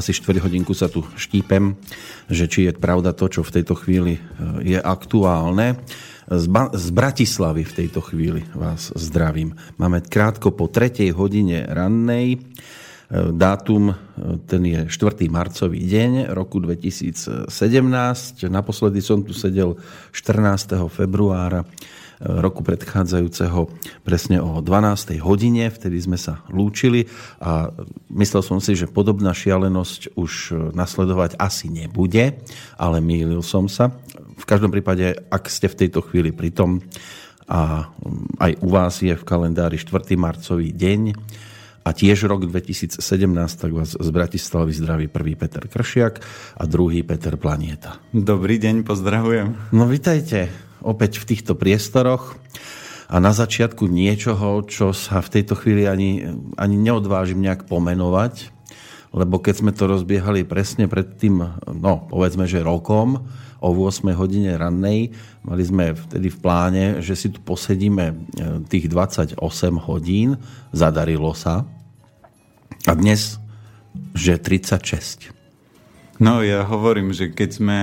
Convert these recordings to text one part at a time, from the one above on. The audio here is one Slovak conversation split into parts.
asi 4 hodinku sa tu štípem, že či je pravda to, čo v tejto chvíli je aktuálne. Z, ba- z Bratislavy v tejto chvíli vás zdravím. Máme krátko po 3. hodine rannej. Dátum, ten je 4. marcový deň roku 2017. Naposledy som tu sedel 14. februára roku predchádzajúceho presne o 12. hodine, vtedy sme sa lúčili a myslel som si, že podobná šialenosť už nasledovať asi nebude, ale mýlil som sa. V každom prípade, ak ste v tejto chvíli pri tom a aj u vás je v kalendári 4. marcový deň a tiež rok 2017, tak vás z Bratislavy zdraví prvý Peter Kršiak a druhý Peter Planieta. Dobrý deň, pozdravujem. No vitajte opäť v týchto priestoroch a na začiatku niečoho, čo sa v tejto chvíli ani, ani neodvážim nejak pomenovať, lebo keď sme to rozbiehali presne pred tým, no povedzme, že rokom, o 8 hodine rannej. Mali sme vtedy v pláne, že si tu posedíme e, tých 28 hodín. Zadarilo sa. A dnes, že 36. No ja hovorím, že keď sme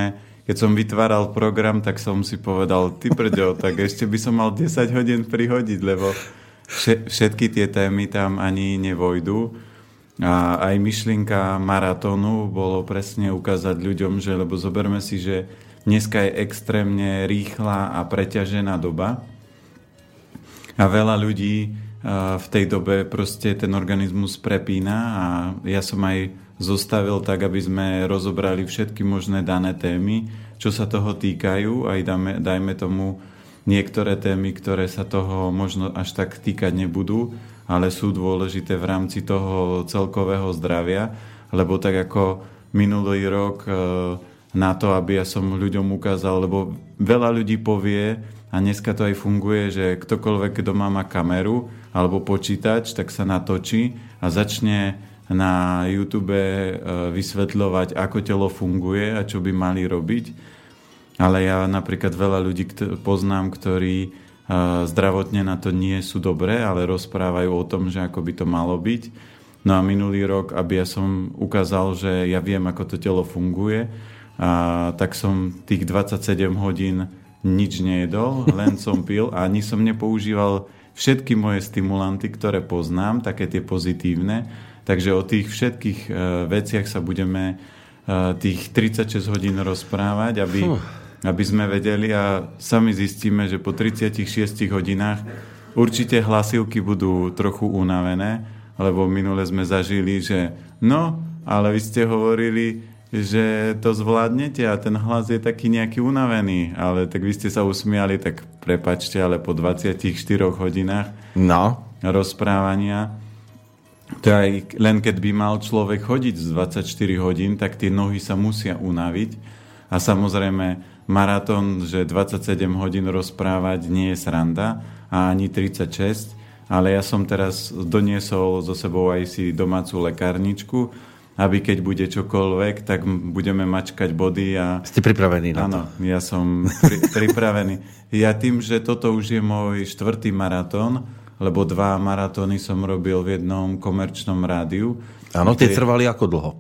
keď som vytváral program, tak som si povedal, ty prďo, tak ešte by som mal 10 hodín prihodiť, lebo všetky tie témy tam ani nevojdu. A aj myšlienka maratónu bolo presne ukázať ľuďom, že lebo zoberme si, že dneska je extrémne rýchla a preťažená doba a veľa ľudí v tej dobe proste ten organizmus prepína a ja som aj zostavil tak, aby sme rozobrali všetky možné dané témy, čo sa toho týkajú, aj dajme, dajme tomu niektoré témy, ktoré sa toho možno až tak týkať nebudú, ale sú dôležité v rámci toho celkového zdravia, lebo tak ako minulý rok e, na to, aby ja som ľuďom ukázal, lebo veľa ľudí povie, a dneska to aj funguje, že ktokoľvek, kto má kameru alebo počítač, tak sa natočí a začne na YouTube e, vysvetľovať, ako telo funguje a čo by mali robiť. Ale ja napríklad veľa ľudí poznám, ktorí e, zdravotne na to nie sú dobré, ale rozprávajú o tom, že ako by to malo byť. No a minulý rok, aby ja som ukázal, že ja viem, ako to telo funguje, a tak som tých 27 hodín nič nejedol, len som pil a ani som nepoužíval všetky moje stimulanty, ktoré poznám, také tie pozitívne, Takže o tých všetkých uh, veciach sa budeme uh, tých 36 hodín rozprávať, aby, aby sme vedeli a sami zistíme, že po 36 hodinách určite hlasivky budú trochu unavené, lebo minule sme zažili, že no, ale vy ste hovorili, že to zvládnete a ten hlas je taký nejaký unavený, ale tak vy ste sa usmiali, tak prepačte, ale po 24 hodinách no. rozprávania to aj len keď by mal človek chodiť z 24 hodín, tak tie nohy sa musia unaviť. A samozrejme, maratón, že 27 hodín rozprávať nie je sranda a ani 36, ale ja som teraz doniesol so sebou aj si domácu lekárničku, aby keď bude čokoľvek, tak budeme mačkať body a... Ste pripravení na Áno, ja som pri, pripravený. Ja tým, že toto už je môj štvrtý maratón, lebo dva maratóny som robil v jednom komerčnom rádiu. Áno, tie trvali ako dlho?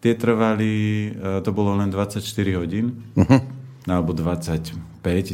Tie trvali, e, to bolo len 24 hodín, uh-huh. alebo 25,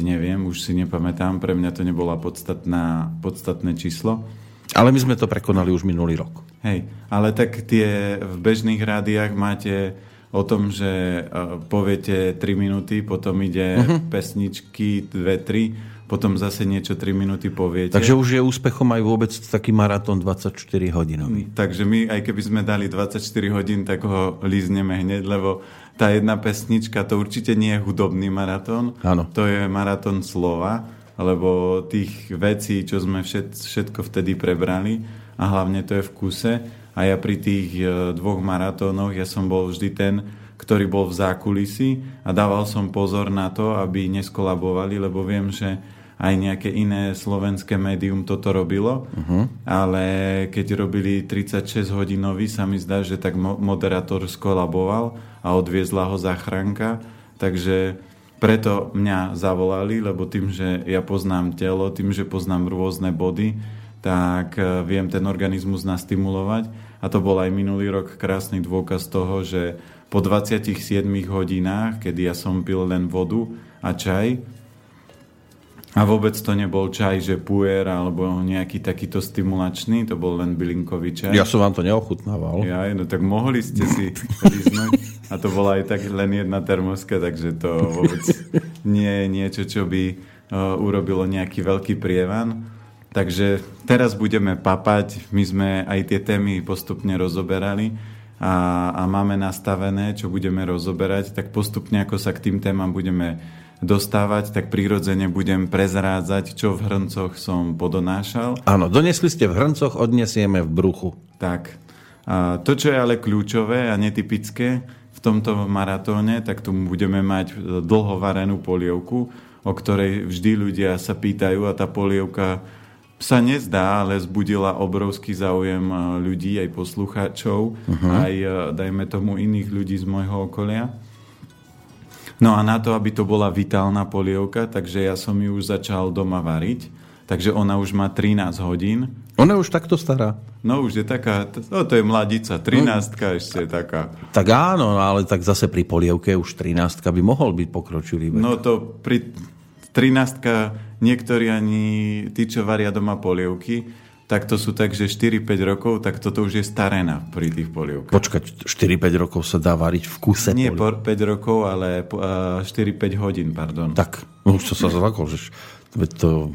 neviem, už si nepamätám, pre mňa to nebola podstatná, podstatné číslo. Ale my sme to prekonali už minulý rok. Hej, ale tak tie v bežných rádiách máte o tom, že e, poviete 3 minúty, potom ide uh-huh. pesničky 2-3 potom zase niečo 3 minúty poviete. Takže už je úspechom aj vôbec taký maratón 24 hodinový. Takže my, aj keby sme dali 24 hodín, tak ho lízneme hneď, lebo tá jedna pesnička, to určite nie je hudobný maratón. Áno. To je maratón slova, lebo tých vecí, čo sme všet, všetko vtedy prebrali a hlavne to je v kuse. A ja pri tých e, dvoch maratónoch, ja som bol vždy ten, ktorý bol v zákulisi a dával som pozor na to, aby neskolabovali, lebo viem, že aj nejaké iné slovenské médium toto robilo, uh-huh. ale keď robili 36 hodinový, sa mi zdá, že tak moderátor skolaboval a odviezla ho záchranka, takže preto mňa zavolali, lebo tým, že ja poznám telo, tým, že poznám rôzne body, tak eh, viem ten organizmus nastimulovať. A to bol aj minulý rok krásny dôkaz toho, že po 27 hodinách, kedy ja som pil len vodu a čaj, a vôbec to nebol čaj, že puer alebo nejaký takýto stimulačný, to bol len bylinkový čaj. Ja som vám to neochutnával. Ja, no tak mohli ste si líznúť. A to bola aj tak len jedna termoska, takže to vôbec nie je niečo, čo by uh, urobilo nejaký veľký prievan. Takže teraz budeme papať, my sme aj tie témy postupne rozoberali a, a máme nastavené, čo budeme rozoberať, tak postupne ako sa k tým témam budeme dostávať, tak prirodzene budem prezrádzať, čo v hrncoch som podonášal. Áno, donesli ste v hrncoch, odnesieme v bruchu. Tak. A to, čo je ale kľúčové a netypické v tomto maratóne, tak tu budeme mať dlhovarenú polievku, o ktorej vždy ľudia sa pýtajú a tá polievka sa nezdá, ale zbudila obrovský záujem ľudí, aj poslucháčov, uh-huh. aj dajme tomu iných ľudí z môjho okolia. No a na to, aby to bola vitálna polievka, takže ja som ju už začal doma variť. Takže ona už má 13 hodín. Ona už takto stará? No už je taká, no to je mladica, 13 no. ešte je taká. Tak áno, ale tak zase pri polievke už 13 by mohol byť pokročilý vek. No to pri 13 niektorí ani tí, čo varia doma polievky, tak to sú tak, že 4-5 rokov, tak toto už je starená pri tých polievkách. Počkať, 4-5 rokov sa dá variť v kuse Nie poli... 5 rokov, ale 4-5 hodín, pardon. Tak, no už to sa zvakol, že to,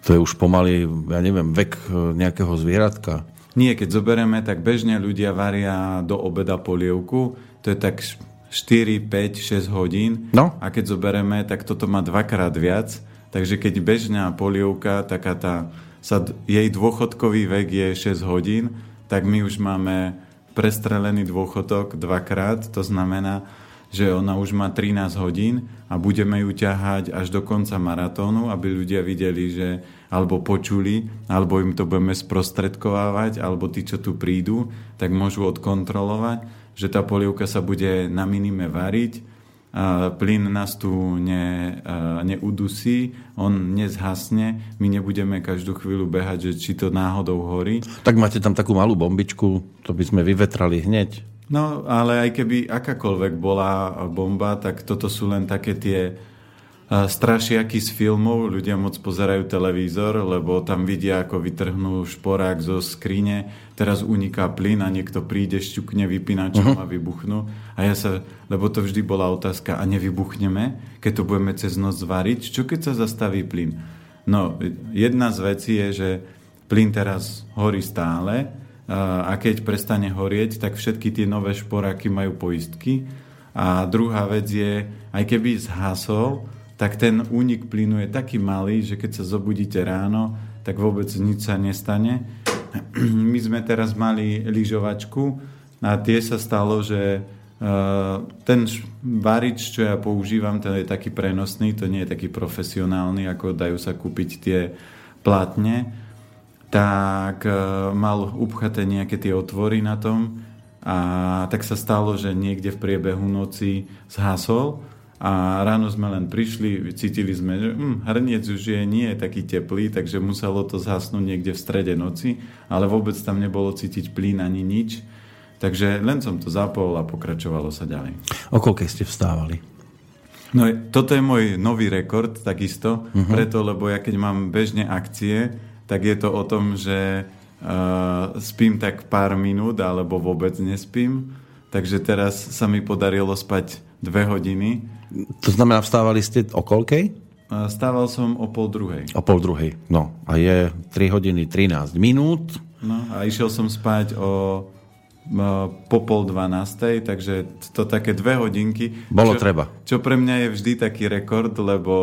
to je už pomaly, ja neviem, vek e, nejakého zvieratka. Nie, keď zoberieme, tak bežne ľudia varia do obeda polievku, to je tak 4, 5, 6 hodín. No. A keď zoberieme, tak toto má dvakrát viac. Takže keď bežná polievka, taká tá sa, jej dôchodkový vek je 6 hodín, tak my už máme prestrelený dôchodok dvakrát, to znamená, že ona už má 13 hodín a budeme ju ťahať až do konca maratónu, aby ľudia videli, že alebo počuli, alebo im to budeme sprostredkovávať, alebo tí, čo tu prídu, tak môžu odkontrolovať, že tá polievka sa bude na minime variť, plyn nás tu ne, neudusí, on nezhasne, my nebudeme každú chvíľu behať, že či to náhodou horí. Tak máte tam takú malú bombičku, to by sme vyvetrali hneď. No, ale aj keby akákoľvek bola bomba, tak toto sú len také tie strašiaky z filmov, ľudia moc pozerajú televízor, lebo tam vidia, ako vytrhnú šporák zo skrine, teraz uniká plyn a niekto príde, šťukne vypínačom uh-huh. a vybuchnú. A ja sa, lebo to vždy bola otázka, a nevybuchneme, keď to budeme cez noc zvariť, čo keď sa zastaví plyn? No, jedna z vecí je, že plyn teraz horí stále a keď prestane horieť, tak všetky tie nové šporáky majú poistky. A druhá vec je, aj keby zhasol, tak ten únik plynu je taký malý, že keď sa zobudíte ráno, tak vôbec nič sa nestane. My sme teraz mali lyžovačku a tie sa stalo, že uh, ten varič, čo ja používam, ten je taký prenosný, to nie je taký profesionálny, ako dajú sa kúpiť tie platne, tak uh, mal upchaté nejaké tie otvory na tom a tak sa stalo, že niekde v priebehu noci zhasol a ráno sme len prišli, cítili sme, že hm, hrniec už je nie je taký teplý, takže muselo to zhasnúť niekde v strede noci, ale vôbec tam nebolo cítiť plyn ani nič. Takže len som to zapol a pokračovalo sa ďalej. O koľkej ste vstávali? No toto je môj nový rekord takisto, uh-huh. preto, lebo ja keď mám bežne akcie, tak je to o tom, že uh, spím tak pár minút alebo vôbec nespím. Takže teraz sa mi podarilo spať dve hodiny to znamená, vstávali ste o koľkej? Stával som o pol druhej. O pol druhej, no. A je 3 hodiny 13 minút. No a išiel som spať o po pol dvanástej, takže to také dve hodinky. Bolo čo, treba. Čo pre mňa je vždy taký rekord, lebo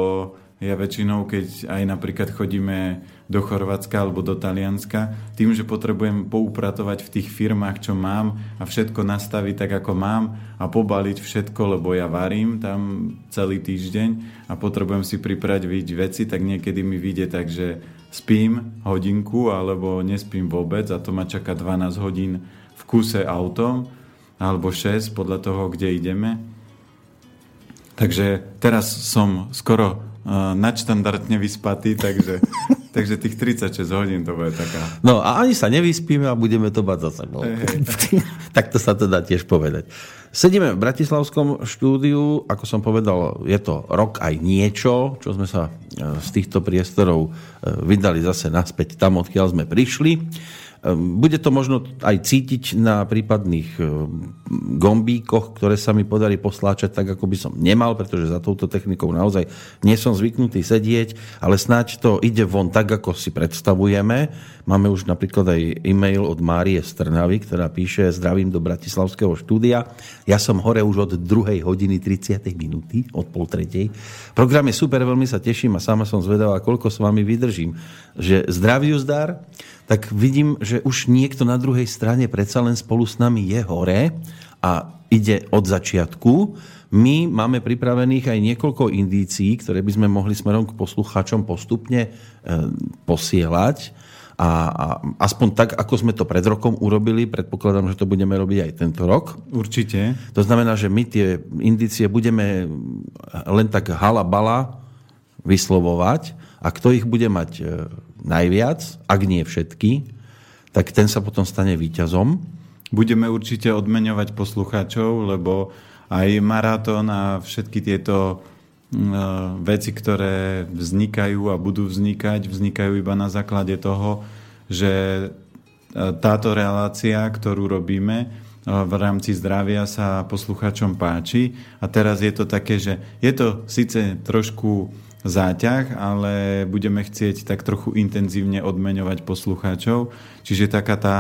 ja väčšinou, keď aj napríklad chodíme do Chorvátska alebo do Talianska, tým, že potrebujem poupratovať v tých firmách, čo mám a všetko nastaviť tak, ako mám a pobaliť všetko, lebo ja varím tam celý týždeň a potrebujem si pripraviť veci, tak niekedy mi vyjde tak, že spím hodinku alebo nespím vôbec a to ma čaká 12 hodín v kuse autom alebo 6 podľa toho, kde ideme. Takže teraz som skoro nadštandardne vyspatý, takže takže tých 36 hodín to bude taká... No a ani sa nevyspíme a budeme to bať za sebou. Tak to sa to dá tiež povedať. Sedíme v Bratislavskom štúdiu, ako som povedal, je to rok aj niečo, čo sme sa e, z týchto priestorov e, vydali zase naspäť tam, odkiaľ sme prišli. Ehm, bude to možno aj cítiť na prípadných ehm, gombíkoch, ktoré sa mi podarí posláčať tak, ako by som nemal, pretože za touto technikou naozaj nie som zvyknutý sedieť, ale snáď to ide von tak, ako si predstavujeme. Máme už napríklad aj e-mail od Márie Strnavy, ktorá píše Zdravím do Bratislavského štúdia. Ja som hore už od 2. hodiny 30. minúty, od pol tretej. Program je super, veľmi sa teším a sama som zvedavá, koľko s vami vydržím. Že zdraviu zdar, tak vidím, že už niekto na druhej strane predsa len spolu s nami je hore a ide od začiatku. My máme pripravených aj niekoľko indícií, ktoré by sme mohli smerom k poslucháčom postupne e, posielať. A, a aspoň tak, ako sme to pred rokom urobili, predpokladám, že to budeme robiť aj tento rok. Určite. To znamená, že my tie indície budeme len tak halabala vyslovovať a kto ich bude mať e, najviac, ak nie všetky, tak ten sa potom stane víťazom. Budeme určite odmeňovať poslucháčov, lebo aj maratón a všetky tieto mm, e, veci, ktoré vznikajú a budú vznikať, vznikajú iba na základe toho, že e, táto relácia, ktorú robíme e, v rámci zdravia sa poslucháčom páči. A teraz je to také, že je to síce trošku záťah, ale budeme chcieť tak trochu intenzívne odmeňovať poslucháčov. Čiže taká tá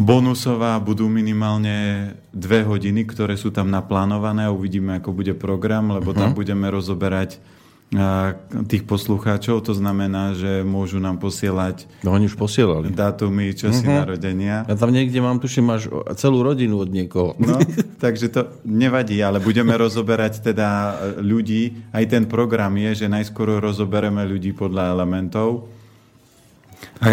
bonusová budú minimálne dve hodiny, ktoré sú tam naplánované a uvidíme, ako bude program, lebo uh-huh. tam mhm. budeme rozoberať tých poslucháčov, to znamená, že môžu nám posielať no, oni už posielali. dátumy, časy uh-huh. narodenia. Ja tam niekde mám, tuším, máš celú rodinu od niekoho. No, takže to nevadí, ale budeme rozoberať teda ľudí. Aj ten program je, že najskôr rozobereme ľudí podľa elementov,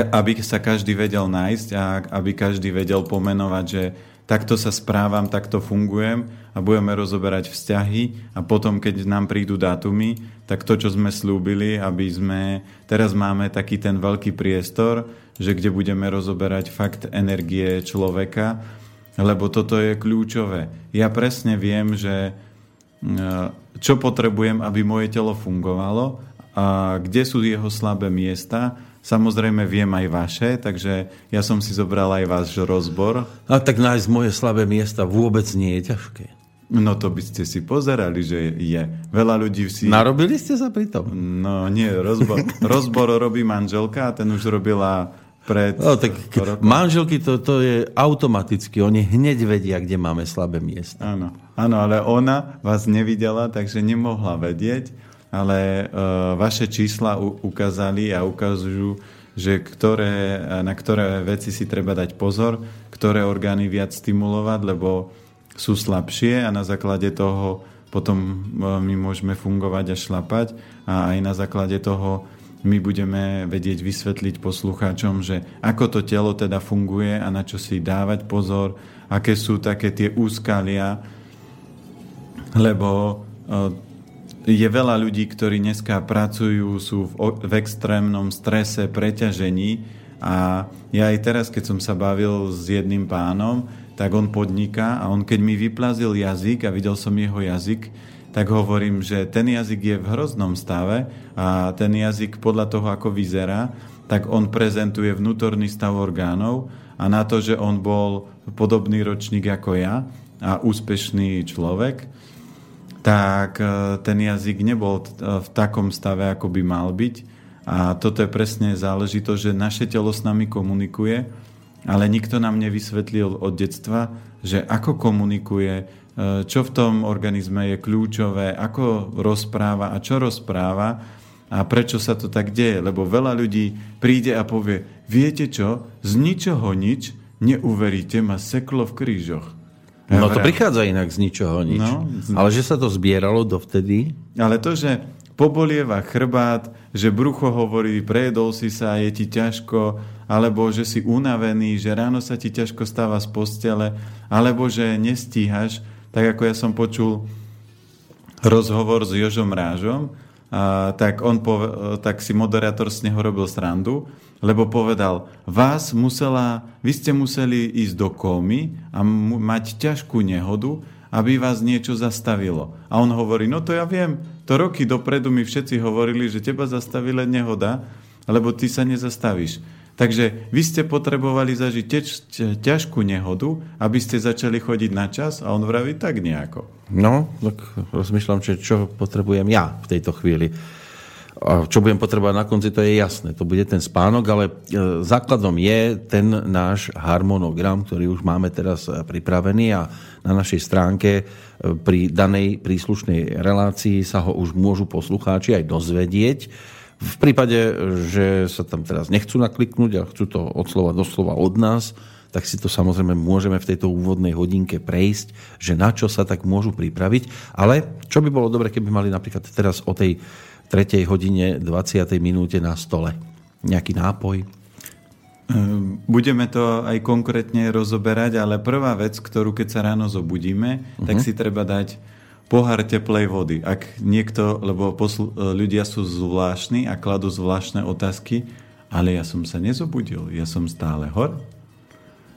aby sa každý vedel nájsť a aby každý vedel pomenovať, že takto sa správam, takto fungujem a budeme rozoberať vzťahy a potom, keď nám prídu dátumy, tak to, čo sme slúbili, aby sme... Teraz máme taký ten veľký priestor, že kde budeme rozoberať fakt energie človeka, lebo toto je kľúčové. Ja presne viem, že e, čo potrebujem, aby moje telo fungovalo a kde sú jeho slabé miesta Samozrejme viem aj vaše, takže ja som si zobral aj váš rozbor. A tak nájsť moje slabé miesta vôbec nie je ťažké. No to by ste si pozerali, že je. Veľa ľudí si... Narobili ste sa pri tom? No nie, rozbor, rozbor robí manželka a ten už robila pred... No, tak manželky to, to je automaticky, oni hneď vedia, kde máme slabé miesta. Áno, áno, ale ona vás nevidela, takže nemohla vedieť ale uh, vaše čísla u- ukázali a ukazujú, že ktoré, na ktoré veci si treba dať pozor, ktoré orgány viac stimulovať, lebo sú slabšie a na základe toho potom uh, my môžeme fungovať a šlapať. A aj na základe toho my budeme vedieť vysvetliť poslucháčom, že ako to telo teda funguje a na čo si dávať pozor, aké sú také tie úskalia, lebo uh, je veľa ľudí, ktorí dneska pracujú, sú v extrémnom strese, preťažení. A ja aj teraz, keď som sa bavil s jedným pánom, tak on podniká a on keď mi vyplazil jazyk a videl som jeho jazyk, tak hovorím, že ten jazyk je v hroznom stave a ten jazyk podľa toho, ako vyzerá, tak on prezentuje vnútorný stav orgánov a na to, že on bol podobný ročník ako ja a úspešný človek, tak e, ten jazyk nebol e, v takom stave, ako by mal byť. A toto je presne záležitosť, že naše telo s nami komunikuje, ale nikto nám nevysvetlil od detstva, že ako komunikuje, e, čo v tom organizme je kľúčové, ako rozpráva a čo rozpráva a prečo sa to tak deje. Lebo veľa ľudí príde a povie, viete čo, z ničoho nič neuveríte, ma seklo v krížoch. No to prichádza inak z ničoho nič. No, z... Ale že sa to zbieralo dovtedy? Ale to, že pobolieva chrbát, že brucho hovorí, prejedol si sa, je ti ťažko, alebo že si unavený, že ráno sa ti ťažko stáva z postele, alebo že nestíhaš, tak ako ja som počul rozhovor s Jožom Rážom, tak, on pove, tak si moderátor z neho robil srandu, lebo povedal, vás musela, vy ste museli ísť do komy a mať ťažkú nehodu, aby vás niečo zastavilo. A on hovorí, no to ja viem, to roky dopredu mi všetci hovorili, že teba zastaví len nehoda, lebo ty sa nezastavíš. Takže vy ste potrebovali zažiť teč, ťažkú nehodu, aby ste začali chodiť na čas a on vraví tak nejako. No, tak rozmýšľam, že čo potrebujem ja v tejto chvíli. A čo budem potrebovať na konci, to je jasné. To bude ten spánok, ale e, základom je ten náš harmonogram, ktorý už máme teraz e, pripravený a na našej stránke e, pri danej príslušnej relácii sa ho už môžu poslucháči aj dozvedieť v prípade, že sa tam teraz nechcú nakliknúť a chcú to od slova do slova od nás, tak si to samozrejme môžeme v tejto úvodnej hodinke prejsť, že na čo sa tak môžu pripraviť. Ale čo by bolo dobre, keby mali napríklad teraz o tej 3. hodine 20. minúte na stole nejaký nápoj? Ehm, budeme to aj konkrétne rozoberať, ale prvá vec, ktorú keď sa ráno zobudíme, uh-huh. tak mhm. si treba dať pohár teplej vody. Ak niekto, lebo posl- e, ľudia sú zvláštni a kladú zvláštne otázky, ale ja som sa nezobudil, ja som stále hor.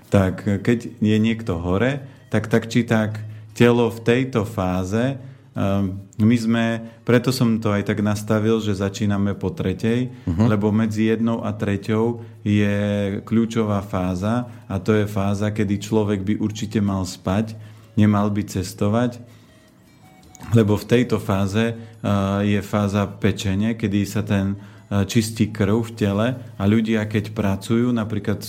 Tak keď je niekto hore, tak tak či tak telo v tejto fáze Um, my sme, preto som to aj tak nastavil, že začíname po tretej, uh-huh. lebo medzi jednou a treťou je kľúčová fáza a to je fáza, kedy človek by určite mal spať, nemal by cestovať lebo v tejto fáze je fáza pečenie, kedy sa ten čistí krv v tele a ľudia, keď pracujú, napríklad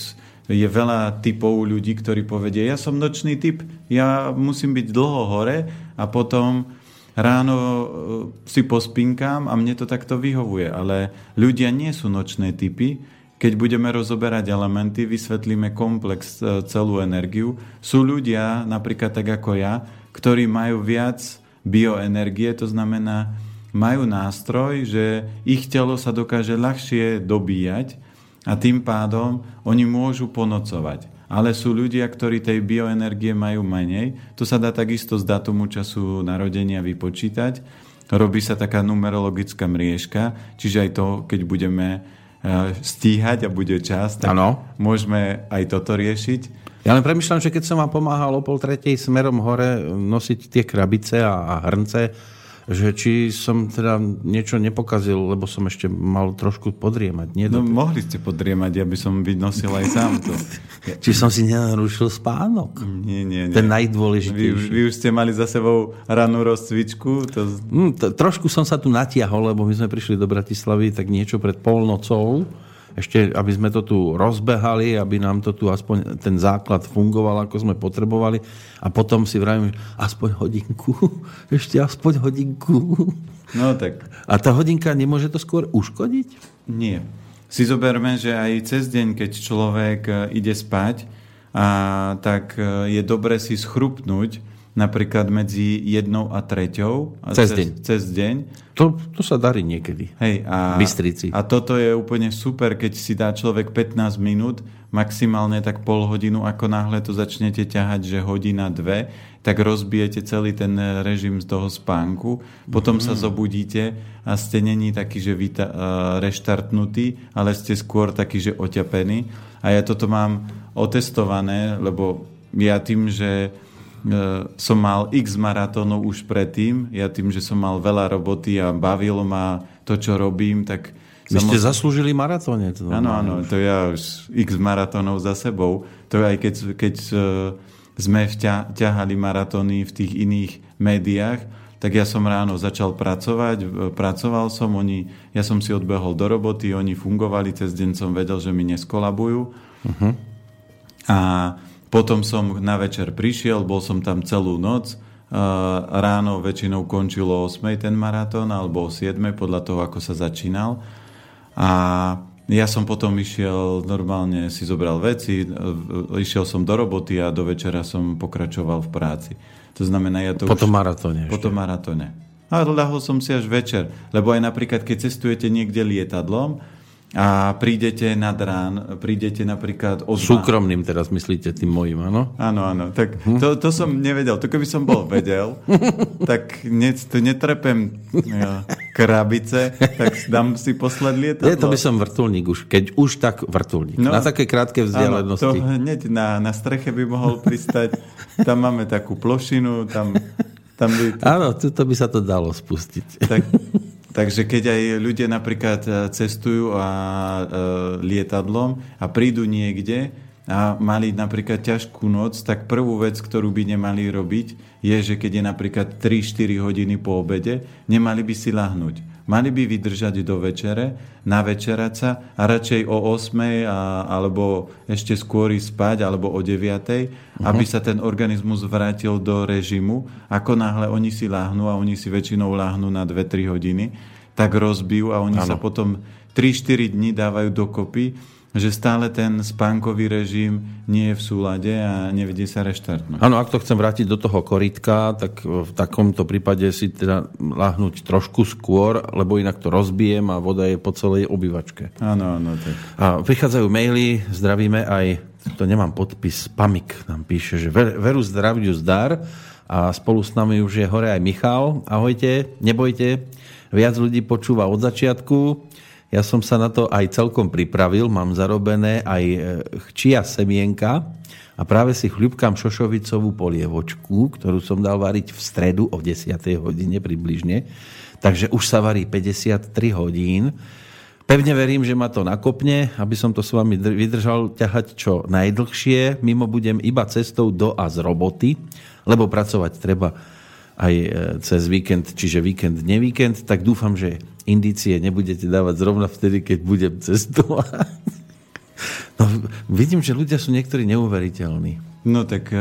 je veľa typov ľudí, ktorí povedia, ja som nočný typ, ja musím byť dlho hore a potom ráno e, si pospinkám a mne to takto vyhovuje. Ale ľudia nie sú nočné typy. Keď budeme rozoberať elementy, vysvetlíme komplex, celú energiu. Sú ľudia, napríklad tak ako ja, ktorí majú viac bioenergie, to znamená, majú nástroj, že ich telo sa dokáže ľahšie dobíjať a tým pádom oni môžu ponocovať. Ale sú ľudia, ktorí tej bioenergie majú menej. To sa dá takisto z datumu času narodenia vypočítať. Robí sa taká numerologická mriežka, čiže aj to, keď budeme eh, stíhať a bude čas, tak ano. môžeme aj toto riešiť. Ja len premyšľam, že keď som vám pomáhal o pol tretej smerom hore nosiť tie krabice a, a hrnce, že či som teda niečo nepokazil, lebo som ešte mal trošku podriemať. Nie no mohli ste podriemať, ja by som vynosil aj sám to. či som si nenarušil spánok? Nie, nie, nie. Ten najdôležitejší. Vy, vy už ste mali za sebou ranú rozcvičku? To... Mm, to, trošku som sa tu natiahol, lebo my sme prišli do Bratislavy tak niečo pred polnocou ešte, aby sme to tu rozbehali, aby nám to tu aspoň ten základ fungoval, ako sme potrebovali. A potom si vravím, aspoň hodinku, ešte aspoň hodinku. No tak. A tá hodinka nemôže to skôr uškodiť? Nie. Si zoberme, že aj cez deň, keď človek e, ide spať, a tak e, je dobre si schrupnúť napríklad medzi jednou a treťou. A cez, cez deň. Cez deň. To, to sa darí niekedy. Hej, a, Bystrici. a toto je úplne super, keď si dá človek 15 minút, maximálne tak pol hodinu, ako náhle to začnete ťahať, že hodina, dve, tak rozbijete celý ten režim z toho spánku. Potom mm. sa zobudíte a ste není taký, že vy reštartnutí, ale ste skôr taký, že oťapení. A ja toto mám otestované, lebo ja tým, že E, som mal x maratónov už predtým. Ja tým, že som mal veľa roboty a bavilo ma to, čo robím, tak... Vy ste zaslúžili maratóne. Áno, áno, to ja už x maratónov za sebou. To aj keď, keď e, sme vťa, ťahali maratóny v tých iných médiách, tak ja som ráno začal pracovať, pracoval som, oni, ja som si odbehol do roboty, oni fungovali, cez deň som vedel, že mi neskolabujú. Uh-huh. A potom som na večer prišiel, bol som tam celú noc. Ráno väčšinou končilo o 8 ten maratón alebo o 7 podľa toho, ako sa začínal. A ja som potom išiel, normálne si zobral veci, išiel som do roboty a do večera som pokračoval v práci. To znamená, ja to Po tom maratóne. Po tom maratóne. A ľahol som si až večer. Lebo aj napríklad, keď cestujete niekde lietadlom, a prídete nad rán, prídete napríklad od... Súkromným teraz myslíte tým mojim, áno? Áno, áno. Tak hm? to, to som nevedel. To keby som bol vedel, tak ne, to netrepem ja, krabice, tak dám si posled lietadlo. Je, to by som vrtulník už. Keď už, tak vrtulník. No, na také krátke vzdialenosti. Áno, to hneď na, na streche by mohol pristať. Tam máme takú plošinu, tam, tam by... Áno, to by sa to dalo spustiť. Tak, Takže keď aj ľudia napríklad e, cestujú a, e, lietadlom a prídu niekde a mali napríklad ťažkú noc, tak prvú vec, ktorú by nemali robiť, je, že keď je napríklad 3-4 hodiny po obede, nemali by si lahnúť. Mali by vydržať do večere, navečerať sa a radšej o 8 a, alebo ešte skôr spať, alebo o 9, uh-huh. aby sa ten organizmus vrátil do režimu. Ako náhle oni si láhnú a oni si väčšinou láhnú na 2-3 hodiny, tak rozbijú a oni ano. sa potom 3-4 dní dávajú dokopy že stále ten spánkový režim nie je v súlade a nevedie sa reštartnúť. Áno, ak to chcem vrátiť do toho koritka, tak v takomto prípade si teda láhnuť trošku skôr, lebo inak to rozbijem a voda je po celej obývačke. Áno, áno. Tak. A prichádzajú maily, zdravíme aj, to nemám podpis, Pamik nám píše, že veru zdraviu zdar a spolu s nami už je hore aj Michal. Ahojte, nebojte, viac ľudí počúva od začiatku ja som sa na to aj celkom pripravil, mám zarobené aj e, chia semienka a práve si chľubkám šošovicovú polievočku, ktorú som dal variť v stredu o 10. hodine približne. Takže už sa varí 53 hodín. Pevne verím, že ma to nakopne, aby som to s vami vydržal ťahať čo najdlhšie. Mimo budem iba cestou do a z roboty, lebo pracovať treba aj e, cez víkend, čiže víkend, nevíkend, tak dúfam, že indície nebudete dávať zrovna vtedy, keď budem cestovať. No, vidím, že ľudia sú niektorí neuveriteľní. No tak e,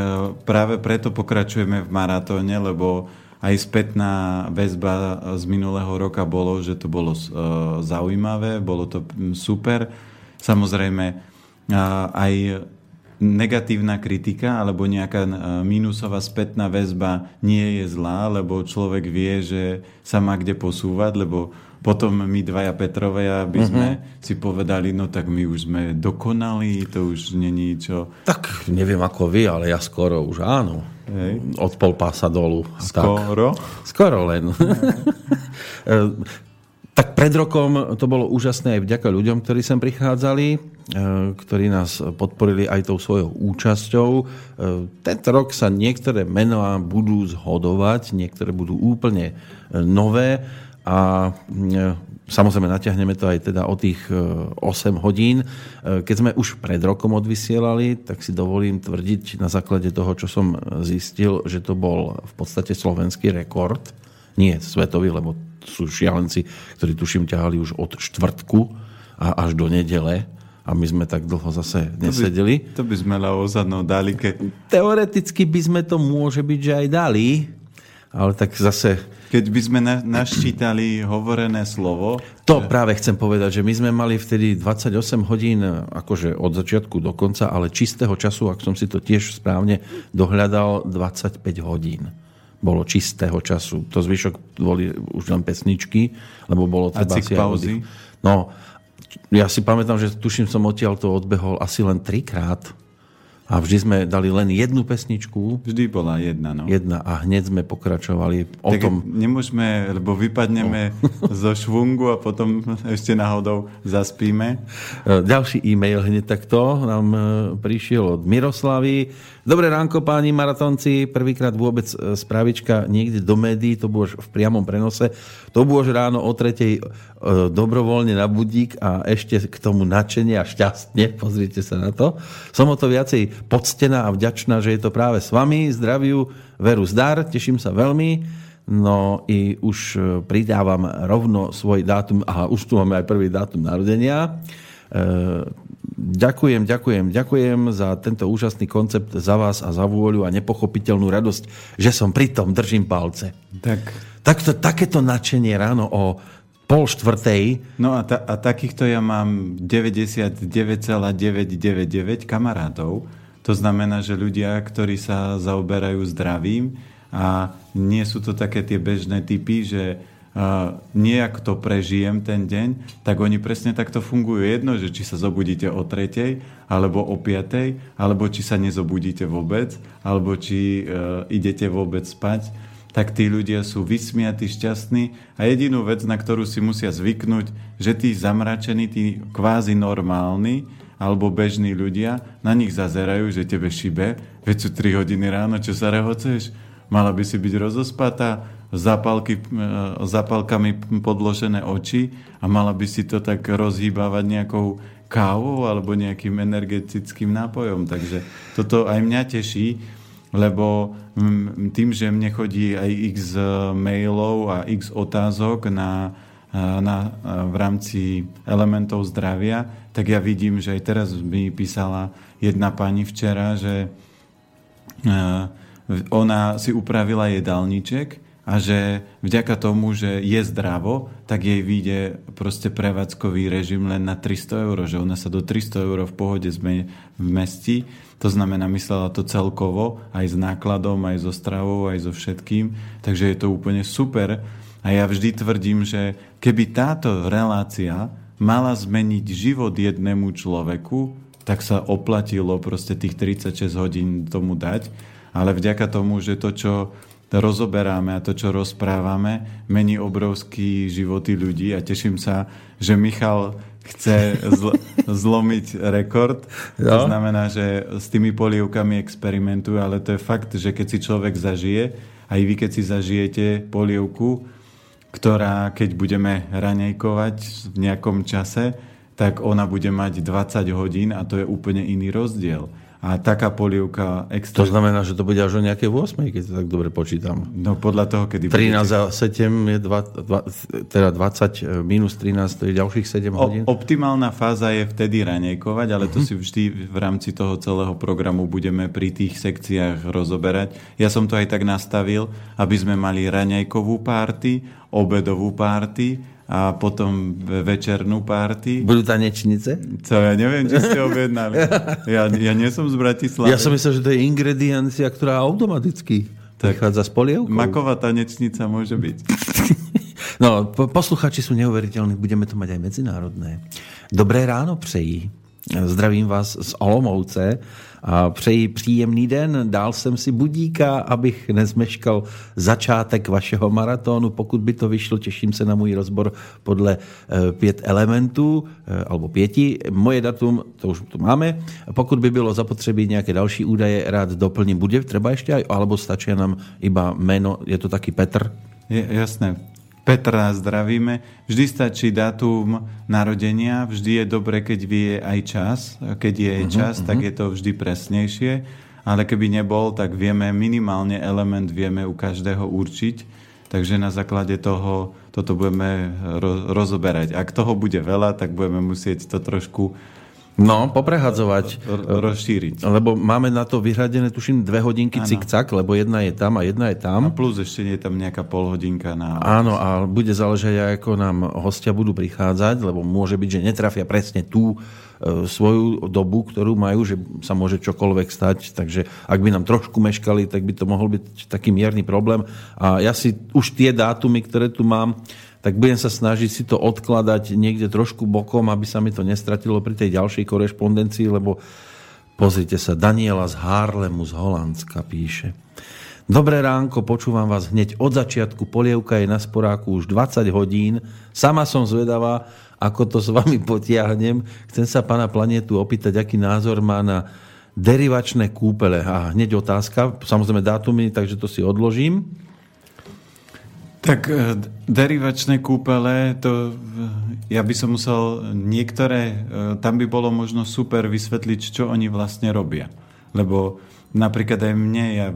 práve preto pokračujeme v maratóne, lebo aj spätná väzba z minulého roka bolo, že to bolo e, zaujímavé, bolo to super. Samozrejme, aj negatívna kritika alebo nejaká e, mínusová spätná väzba nie je zlá, lebo človek vie, že sa má kde posúvať, lebo potom my dvaja Petrovia by sme mm-hmm. si povedali, no tak my už sme dokonali, to už není čo. Tak neviem ako vy, ale ja skoro už áno. Hej. Od pol pása dolu. Skoro? Tak. Skoro len. Tak pred rokom to bolo úžasné aj vďaka ľuďom, ktorí sem prichádzali, e, ktorí nás podporili aj tou svojou účasťou. E, tento rok sa niektoré mená budú zhodovať, niektoré budú úplne e, nové a samozrejme natiahneme to aj teda o tých 8 hodín. Keď sme už pred rokom odvysielali, tak si dovolím tvrdiť na základe toho, čo som zistil, že to bol v podstate slovenský rekord. Nie svetový, lebo sú šialenci, ktorí tuším ťahali už od štvrtku a až do nedele a my sme tak dlho zase nesedeli. To by, to by sme naozadno dali. Ke... Teoreticky by sme to môže byť, že aj dali, ale tak zase... Keď by sme na, naščítali hovorené slovo... To že... práve chcem povedať, že my sme mali vtedy 28 hodín akože od začiatku do konca, ale čistého času, ak som si to tiež správne dohľadal, 25 hodín bolo čistého času. To zvyšok boli už len pesničky, lebo bolo treba si pauzy? No, ja si pamätám, že tuším som odtiaľ to odbehol asi len trikrát a vždy sme dali len jednu pesničku. Vždy bola jedna, no. Jedna a hneď sme pokračovali o tak tom... Nemôžeme, lebo vypadneme no. zo švungu a potom ešte náhodou zaspíme. E, ďalší e-mail hneď takto nám e, prišiel od Miroslavy. Dobré ránko, páni maratonci. Prvýkrát vôbec e, správička niekde do médií, to bolo v priamom prenose. To bolo ráno o tretej dobrovoľne na budík a ešte k tomu nadšenie a šťastne. Pozrite sa na to. Som o to viacej poctená a vďačná, že je to práve s vami. Zdraviu, veru zdar, teším sa veľmi. No i už e, pridávam rovno svoj dátum, aha, už tu máme aj prvý dátum narodenia. E, ďakujem, ďakujem, ďakujem za tento úžasný koncept, za vás a za vôľu a nepochopiteľnú radosť, že som pri tom, držím palce. Tak. Takto, takéto nadšenie ráno o pol štvrtej. No a, ta, a takýchto ja mám 99,999 kamarátov. To znamená, že ľudia, ktorí sa zaoberajú zdravím a nie sú to také tie bežné typy, že nejak to prežijem ten deň, tak oni presne takto fungujú. Jedno, že či sa zobudíte o tretej, alebo o piatej, alebo či sa nezobudíte vôbec, alebo či uh, idete vôbec spať, tak tí ľudia sú vysmiatí, šťastní a jedinú vec, na ktorú si musia zvyknúť, že tí zamračení, tí kvázi normálni, alebo bežní ľudia na nich zazerajú, že tebe šibe, veď sú 3 hodiny ráno, čo sa rehoceš? Mala by si byť rozospatá, zapalky, e, zapalkami podložené oči a mala by si to tak rozhýbávať nejakou kávou alebo nejakým energetickým nápojom. Takže toto aj mňa teší, lebo tým, že mne chodí aj x mailov a x otázok na, e, na, e, v rámci elementov zdravia, tak ja vidím, že aj teraz mi písala jedna pani včera, že ona si upravila jedálniček a že vďaka tomu, že je zdravo, tak jej vyjde proste prevádzkový režim len na 300 eur, že ona sa do 300 eur v pohode vmestí. To znamená, myslela to celkovo, aj s nákladom, aj so stravou, aj so všetkým. Takže je to úplne super. A ja vždy tvrdím, že keby táto relácia mala zmeniť život jednému človeku, tak sa oplatilo proste tých 36 hodín tomu dať. Ale vďaka tomu, že to, čo rozoberáme a to, čo rozprávame, mení obrovský životy ľudí a teším sa, že Michal chce zl- zlomiť rekord. Jo. To znamená, že s tými polievkami experimentuje, ale to je fakt, že keď si človek zažije, aj vy keď si zažijete polievku, ktorá keď budeme ranejkovať v nejakom čase, tak ona bude mať 20 hodín a to je úplne iný rozdiel. A taká polievka extra... To znamená, že to bude až o nejaké 8, keď to tak dobre počítam. No podľa toho, kedy 13 budete... a 7 je 2, 2, teda 20 minus 13, to je ďalších 7 hodín. O, optimálna fáza je vtedy ranejkovať, ale to uh-huh. si vždy v rámci toho celého programu budeme pri tých sekciách rozoberať. Ja som to aj tak nastavil, aby sme mali ranejkovú párty, obedovú párty, a potom večernú párty. Budú tanečnice? Co, ja neviem, či ste objednali. Ja, ja nie som z Bratislavy. Ja som myslel, že to je ingrediencia, ktorá automaticky tak prichádza s polievkou. Maková tanečnica môže byť. No, posluchači sú neuveriteľní, budeme to mať aj medzinárodné. Dobré ráno přejí. Zdravím vás z Olomouce a přeji příjemný den. Dál jsem si budíka, abych nezmeškal začátek vašeho maratónu. Pokud by to vyšlo, těším se na můj rozbor podle eh, pět elementů, eh, alebo pěti. Moje datum, to už tu máme. Pokud by bylo zapotřebí nějaké další údaje, rád doplním. Bude třeba ještě, alebo stačí nám iba jméno, je to taky Petr? Je, jasné. Petra zdravíme. Vždy stačí dátum narodenia, vždy je dobre, keď vie aj čas. Keď je uh-huh, čas, uh-huh. tak je to vždy presnejšie. Ale keby nebol, tak vieme minimálne element vieme u každého určiť. Takže na základe toho toto budeme rozoberať. Ak toho bude veľa, tak budeme musieť to trošku No, poprehadzovať. Rozšíriť. Lebo máme na to vyhradené, tuším, dve hodinky cik-cak, lebo jedna je tam a jedna je tam. A plus ešte je tam nejaká polhodinka na... Áno, a bude záležať ako nám hostia budú prichádzať, lebo môže byť, že netrafia presne tú e, svoju dobu, ktorú majú, že sa môže čokoľvek stať. Takže ak by nám trošku meškali, tak by to mohol byť taký mierny problém. A ja si už tie dátumy, ktoré tu mám, tak budem sa snažiť si to odkladať niekde trošku bokom, aby sa mi to nestratilo pri tej ďalšej korešpondencii, lebo pozrite sa, Daniela z Harlemu z Holandska píše. Dobré ránko, počúvam vás hneď od začiatku. Polievka je na sporáku už 20 hodín. Sama som zvedavá, ako to s vami potiahnem. Chcem sa pána Planetu opýtať, aký názor má na derivačné kúpele. A hneď otázka, samozrejme dátumy, takže to si odložím. Tak e, derivačné kúpele, to e, ja by som musel niektoré, e, tam by bolo možno super vysvetliť, čo oni vlastne robia. Lebo napríklad aj mne, ja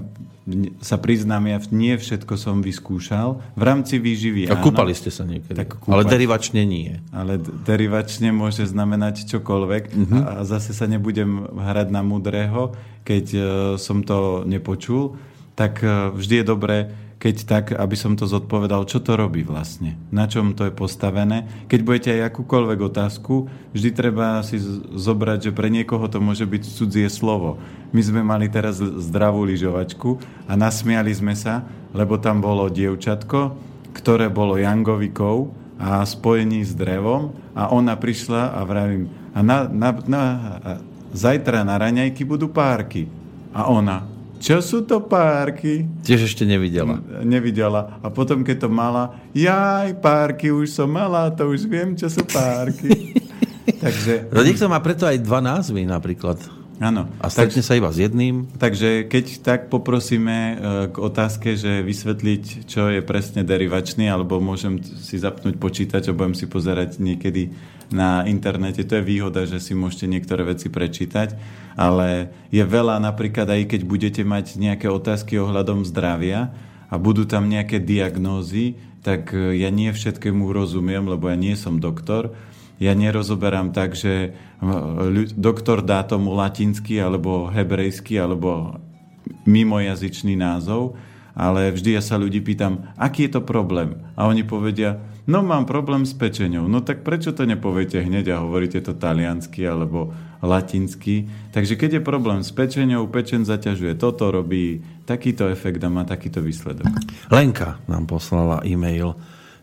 sa priznám, ja nie všetko som vyskúšal. V rámci výživy A kúpali ste sa niekedy. Tak ale derivačne nie. Ale derivačne môže znamenať čokoľvek. Uh-huh. A zase sa nebudem hrať na mudrého, keď som to nepočul. Tak vždy je dobré keď tak, aby som to zodpovedal, čo to robí vlastne, na čom to je postavené. Keď budete aj akúkoľvek otázku, vždy treba si zobrať, že pre niekoho to môže byť cudzie slovo. My sme mali teraz zdravú lyžovačku a nasmiali sme sa, lebo tam bolo dievčatko, ktoré bolo jangovikou a spojení s drevom a ona prišla a vravím, a na, na, na, zajtra na raňajky budú párky. A ona, čo sú to párky? Tiež ešte nevidela. Nevidela. A potom, keď to mala, jaj, párky už som mala, to už viem, čo sú párky. Takže... No niekto má preto aj dva názvy napríklad. Áno. A stretne tak, sa iba s jedným. Takže keď tak poprosíme e, k otázke, že vysvetliť, čo je presne derivačný, alebo môžem si zapnúť počítač a budem si pozerať niekedy na internete. To je výhoda, že si môžete niektoré veci prečítať, ale je veľa napríklad aj keď budete mať nejaké otázky ohľadom zdravia a budú tam nejaké diagnózy, tak e, ja nie všetkému rozumiem, lebo ja nie som doktor, ja nerozoberám tak, že doktor dá tomu latinský alebo hebrejský alebo mimojazyčný názov, ale vždy ja sa ľudí pýtam, aký je to problém? A oni povedia, no mám problém s pečenou. No tak prečo to nepoviete hneď a hovoríte to taliansky alebo latinsky? Takže keď je problém s pečenou, pečen zaťažuje toto, robí takýto efekt a má takýto výsledok. Lenka nám poslala e-mail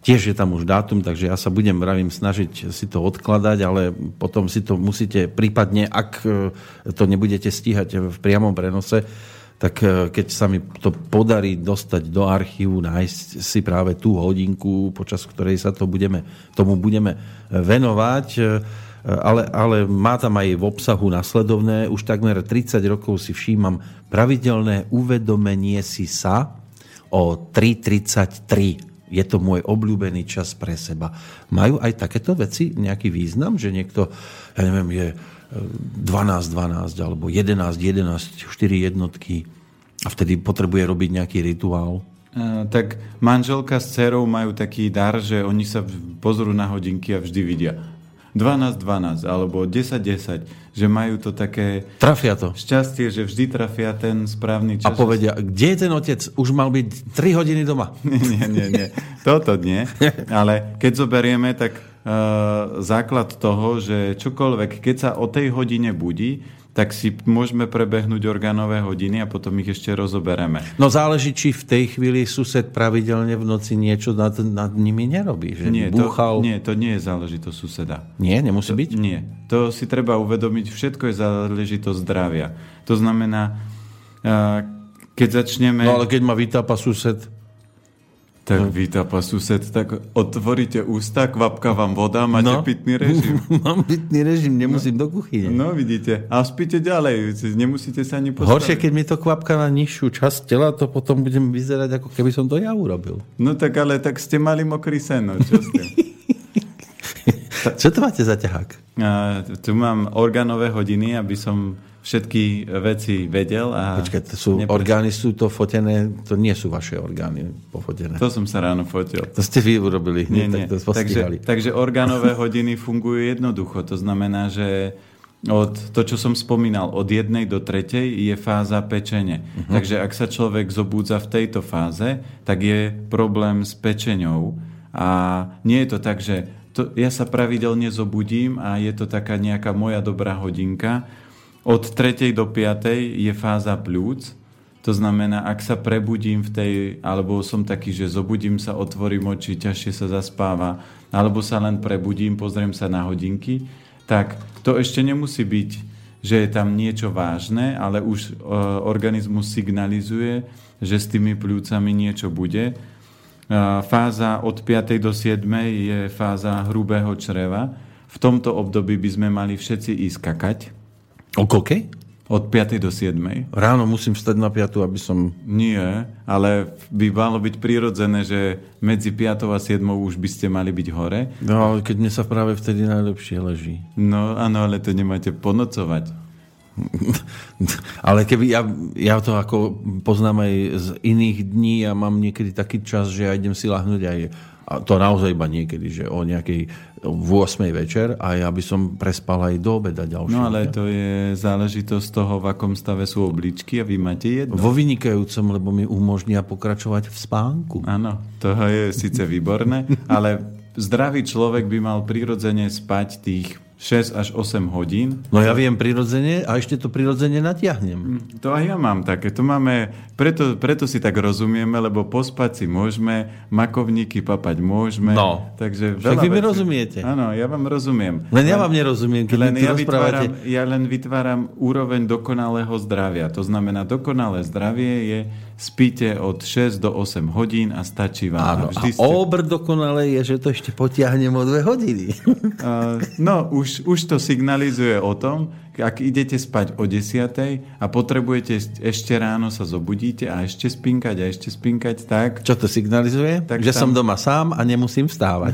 Tiež je tam už dátum, takže ja sa budem, vravím, snažiť si to odkladať, ale potom si to musíte prípadne, ak e, to nebudete stíhať v priamom prenose, tak e, keď sa mi to podarí dostať do archívu, nájsť si práve tú hodinku, počas ktorej sa to budeme, tomu budeme venovať, e, ale, ale má tam aj v obsahu nasledovné. Už takmer 30 rokov si všímam pravidelné uvedomenie si sa o 3.33 je to môj obľúbený čas pre seba. Majú aj takéto veci nejaký význam, že niekto, ja neviem, je 12, e, 12 alebo 11, 11, 4 jednotky a vtedy potrebuje robiť nejaký rituál? Uh, tak manželka s dcerou majú taký dar, že oni sa pozrú na hodinky a vždy vidia 12-12 alebo 10-10, že majú to také... Trafia to. Šťastie, že vždy trafia ten správny čas. A povedia, kde je ten otec? Už mal byť 3 hodiny doma. nie, nie, nie. Toto nie. Ale keď zoberieme, tak základ toho, že čokoľvek, keď sa o tej hodine budí, tak si môžeme prebehnúť orgánové hodiny a potom ich ešte rozobereme. No záleží, či v tej chvíli sused pravidelne v noci niečo nad, nad nimi nerobí. Že nie, búchal... to, nie, to nie je záležitosť suseda. Nie, nemusí to, byť? Nie, to si treba uvedomiť, všetko je záležitosť zdravia. To znamená, keď začneme... No ale keď ma vytápa sused, tak no. vytápa sused, tak otvoríte ústa, kvapka vám voda, máte no. pitný režim. Mám pitný režim, nemusím no. do kuchyne. No vidíte. A spíte ďalej, nemusíte sa ani postaviť. Horšie, keď mi to kvapka na nižšiu časť tela, to potom budem vyzerať, ako keby som to ja urobil. No tak ale tak ste mali mokrý seno, čo ste? čo to máte za ťahák? Tu mám orgánové hodiny, aby som všetky veci vedel. A Počkaj, to sú neprečo. orgány sú to fotené, to nie sú vaše orgány pofotené. To som sa ráno fotil. To ste vy urobili. Nie, nie. Tak to takže, takže orgánové hodiny fungujú jednoducho. To znamená, že od to, čo som spomínal, od jednej do tretej je fáza pečenie. Uh-huh. Takže ak sa človek zobúdza v tejto fáze, tak je problém s pečeňou. A nie je to tak, že to, ja sa pravidelne zobudím a je to taká nejaká moja dobrá hodinka, od 3. do 5. je fáza plúc, to znamená, ak sa prebudím v tej, alebo som taký, že zobudím sa, otvorím oči, ťažšie sa zaspáva, alebo sa len prebudím, pozriem sa na hodinky, tak to ešte nemusí byť, že je tam niečo vážne, ale už e, organizmus signalizuje, že s tými plúcami niečo bude. Fáza od 5. do 7. je fáza hrubého čreva. V tomto období by sme mali všetci ísť kakať, O koľkej? Od 5. do 7. Ráno musím vstať na 5, aby som... Nie, ale by malo byť prirodzené, že medzi 5. a 7. už by ste mali byť hore. No, ale keď mne sa práve vtedy najlepšie leží. No, áno, ale to nemáte ponocovať. ale keby ja, ja to ako poznám aj z iných dní a mám niekedy taký čas, že ja idem si lahnúť aj a to naozaj iba niekedy, že o nejakej 8. večer a ja by som prespal aj do obeda ďalšie. No ale to je záležitosť toho, v akom stave sú obličky a vy máte jedno. Vo vynikajúcom, lebo mi umožnia pokračovať v spánku. Áno, to je síce výborné, ale zdravý človek by mal prirodzene spať tých 6 až 8 hodín. No ja viem prirodzene a ešte to prirodzene natiahnem. Mm, to aj ja mám také. To máme, preto, preto si tak rozumieme, lebo pospať si môžeme, makovníky papať môžeme. No, takže veľa vy mi rozumiete. Áno, ja vám rozumiem. Len, len ja vám nerozumiem, keď len ja vytváram, ja len vytváram úroveň dokonalého zdravia. To znamená, dokonalé zdravie je spíte od 6 do 8 hodín a stačí vám. Áno, a, vždy a ste... obr dokonale je, že to ešte potiahnem o 2 hodiny. Uh, no, už, už to signalizuje o tom, ak idete spať o 10 a potrebujete ešte ráno sa zobudíte a ešte spinkať a ešte spinkať, tak... Čo to signalizuje? Tak že tam... som doma sám a nemusím vstávať.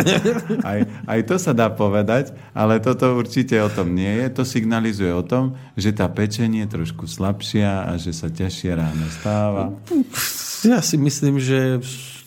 aj, aj to sa dá povedať, ale toto určite o tom nie je. To signalizuje o tom, že tá pečenie je trošku slabšia a že sa ťažšie ráno stáva. Ja si myslím, že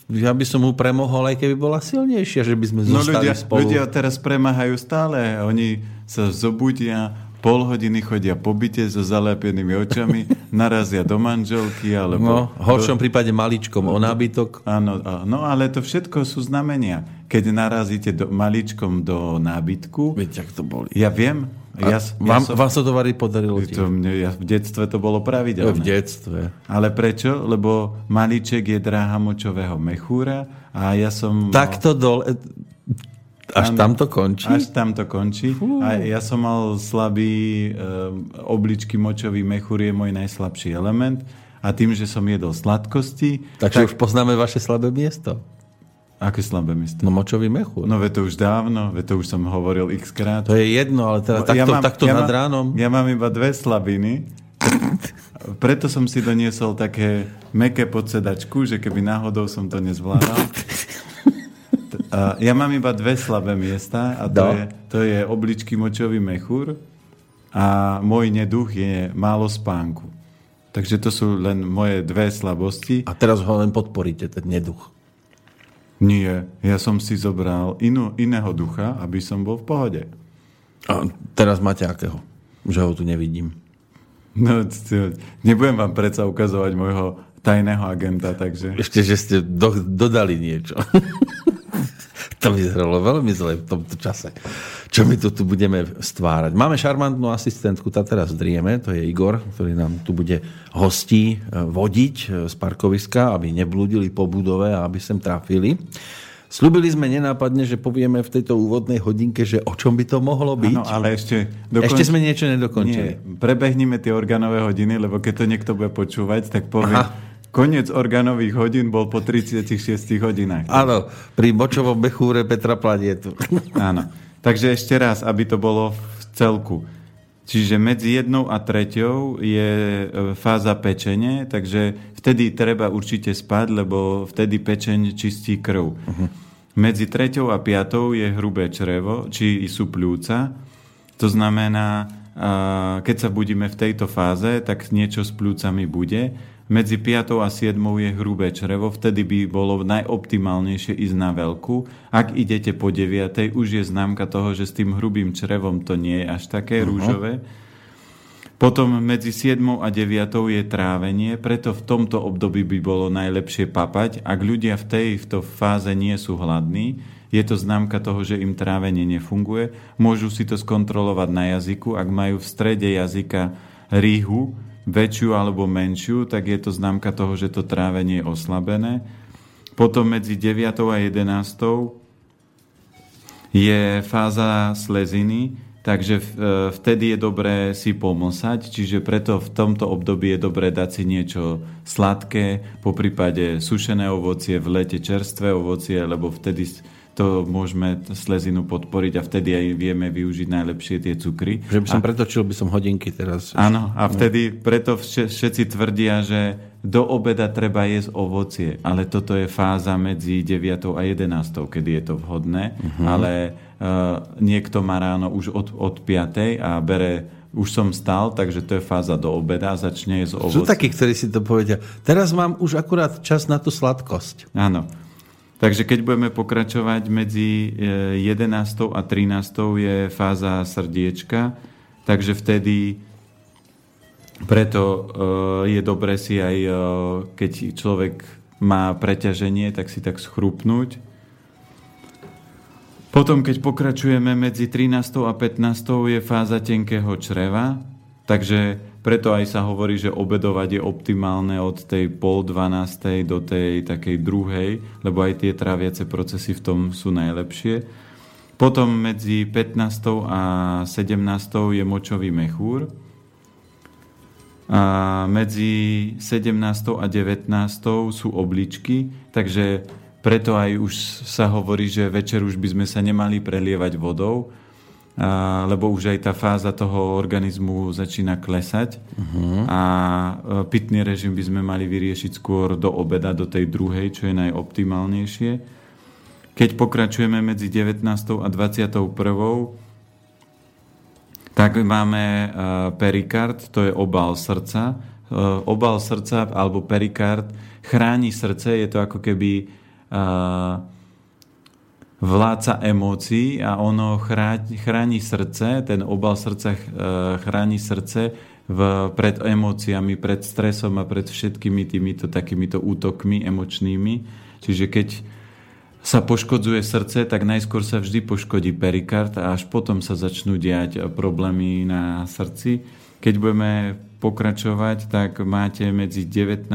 ja by som mu premohol, aj keby bola silnejšia, že by sme no zostali ľudia, spolu. Ľudia teraz premáhajú stále. Oni sa zobudia, pol hodiny chodia po byte so zalépenými očami, narazia do manželky, alebo... No, v horšom do... prípade maličkom o nábytok. Áno, no ale to všetko sú znamenia. Keď narazíte do, maličkom do nábytku... Viete, ak to boli. Ja viem, ja, vám, ja som, vám sa to varí podarilo? To mne, ja, v detstve to bolo pravidelné. v detstve. Ale prečo? Lebo malíček je dráha močového mechúra a ja som... Takto dole... Až tam to končí? Až tam to končí. Fú. A ja som mal slabý... E, obličky močový mechúr je môj najslabší element. A tým, že som jedol sladkosti... Takže tak... už poznáme vaše slabé miesto. Aké slabé miesto? No močový mechúr. No ve to už dávno, ve to už som hovoril x krát. To je jedno, ale teda takto, ja mám, takto ja nad mám, ránom. Ja mám iba dve slabiny. Preto som si doniesol také meké podsedačku, že keby náhodou som to nezvládal. ja mám iba dve slabé miesta a to, no. je, to je obličky močový mechúr a môj neduch je málo spánku. Takže to sú len moje dve slabosti. A teraz ho len podporíte, ten neduch. Nie, ja som si zobral inú, iného ducha, aby som bol v pohode. A teraz máte akého? Že ho tu nevidím. No, nebudem vám predsa ukazovať môjho tajného agenta, takže... Ešte, že ste do, dodali niečo. to vyzeralo veľmi zle v tomto čase. Čo my tu, tu budeme stvárať? Máme šarmantnú asistentku, tá teraz drieme, to je Igor, ktorý nám tu bude hostí e, vodiť e, z parkoviska, aby neblúdili po budove a aby sem trafili. Sľubili sme nenápadne, že povieme v tejto úvodnej hodinke, že o čom by to mohlo byť. Áno, ale ešte... Dokonč... Ešte sme niečo nedokončili. Nie, prebehnime tie orgánové hodiny, lebo keď to niekto bude počúvať, tak povie, Aha Koniec organových hodín bol po 36 hodinách. Áno, pri močovom bechúre Petra Planietu. Áno. Takže ešte raz, aby to bolo v celku. Čiže medzi jednou a treťou je e, fáza pečenie, takže vtedy treba určite spať, lebo vtedy pečeň čistí krv. Uh-huh. Medzi treťou a piatou je hrubé črevo, či sú pľúca. To znamená, keď sa budíme v tejto fáze, tak niečo s pľúcami bude medzi 5. a 7. je hrubé črevo, vtedy by bolo najoptimálnejšie ísť na veľkú. Ak idete po 9. už je známka toho, že s tým hrubým črevom to nie je až také uh-huh. rúžové. Potom medzi 7. a 9. je trávenie, preto v tomto období by bolo najlepšie papať. Ak ľudia v tej v fáze nie sú hladní, je to známka toho, že im trávenie nefunguje. Môžu si to skontrolovať na jazyku. Ak majú v strede jazyka rýhu, väčšiu alebo menšiu, tak je to známka toho, že to trávenie je oslabené. Potom medzi 9. a 11. je fáza sleziny, takže vtedy je dobré si pomlsať, čiže preto v tomto období je dobré dať si niečo sladké, po prípade sušené ovocie, v lete čerstvé ovocie, lebo vtedy to môžeme slezinu podporiť a vtedy aj vieme využiť najlepšie tie cukry. Že by som a, pretočil by som hodinky teraz. Áno, a vtedy preto všetci tvrdia, že do obeda treba jesť ovocie, ale toto je fáza medzi 9 a 11, kedy je to vhodné, uh-huh. ale uh, niekto má ráno už od, od 5 a bere už som stal, takže to je fáza do obeda a začne jesť ovocie. Sú takí, ktorí si to povedia. Teraz mám už akurát čas na tú sladkosť. Áno. Takže keď budeme pokračovať medzi 11. Eh, a 13. je fáza srdiečka, takže vtedy preto eh, je dobre si aj, eh, keď človek má preťaženie, tak si tak schrupnúť. Potom, keď pokračujeme medzi 13. a 15. je fáza tenkého čreva, takže preto aj sa hovorí, že obedovať je optimálne od tej pol 12. do tej takej druhej, lebo aj tie tráviace procesy v tom sú najlepšie. Potom medzi 15. a 17. je močový mechúr. A medzi 17. a 19. sú obličky, takže preto aj už sa hovorí, že večer už by sme sa nemali prelievať vodou, lebo už aj tá fáza toho organizmu začína klesať uh-huh. a e, pitný režim by sme mali vyriešiť skôr do obeda, do tej druhej, čo je najoptimálnejšie. Keď pokračujeme medzi 19. a 21. tak máme e, perikard, to je obal srdca. E, obal srdca alebo perikard chráni srdce, je to ako keby vládca emócií a ono chráni srdce, ten obal srdca e, chráni srdce v, pred emóciami, pred stresom a pred všetkými týmito takýmito útokmi emočnými. Čiže keď sa poškodzuje srdce, tak najskôr sa vždy poškodí perikard a až potom sa začnú diať problémy na srdci. Keď budeme pokračovať, tak máte medzi 19.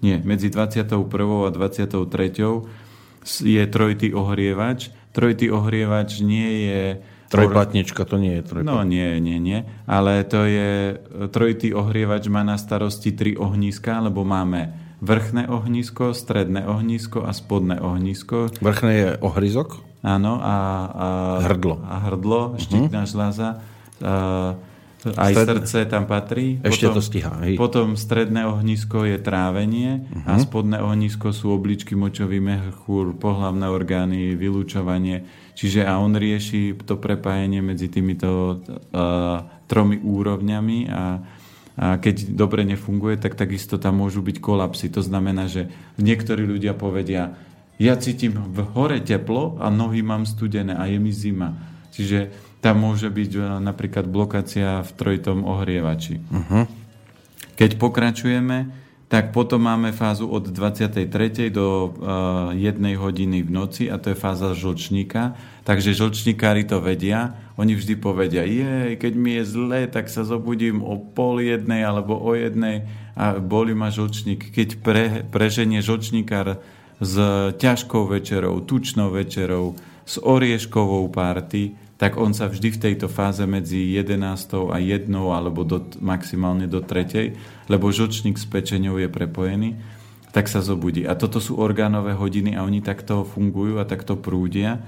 nie, medzi 21. a 23 je trojitý ohrievač. Trojitý ohrievač nie je... Trojplatnička to nie je trojplatnička. No nie, nie, nie. Ale to je... Trojitý ohrievač má na starosti tri ohniska, lebo máme vrchné ohnisko, stredné ohnisko a spodné ohnisko. Vrchné je ohryzok? Áno. A, a hrdlo. A hrdlo, štítna uh-huh. žľaza. A, aj Stred... srdce tam patrí. Ešte potom, to stíha. Hej. Potom stredné ohnisko je trávenie uh-huh. a mhm. spodné ohnisko sú obličky, močový mechúr, pohlavné orgány, vylúčovanie. Čiže a on rieši to prepájenie medzi týmito uh, tromi úrovňami a, a keď dobre nefunguje, tak takisto tam môžu byť kolapsy. To znamená, že niektorí ľudia povedia, ja cítim v hore teplo a nohy mám studené a je mi zima. Čiže tam môže byť e, napríklad blokácia v trojitom ohrievači. Uh-huh. Keď pokračujeme, tak potom máme fázu od 23. do uh, e, 1 hodiny v noci a to je fáza žlčníka. Takže žlčníkári to vedia. Oni vždy povedia, je, keď mi je zle, tak sa zobudím o pol jednej alebo o jednej a boli ma žlčník. Keď pre, preženie žlčníkár s ťažkou večerou, tučnou večerou, s orieškovou párty, tak on sa vždy v tejto fáze medzi 11. a 1. alebo do, maximálne do 3. lebo žlčník s pečenou je prepojený, tak sa zobudí. A toto sú orgánové hodiny a oni takto fungujú a takto prúdia.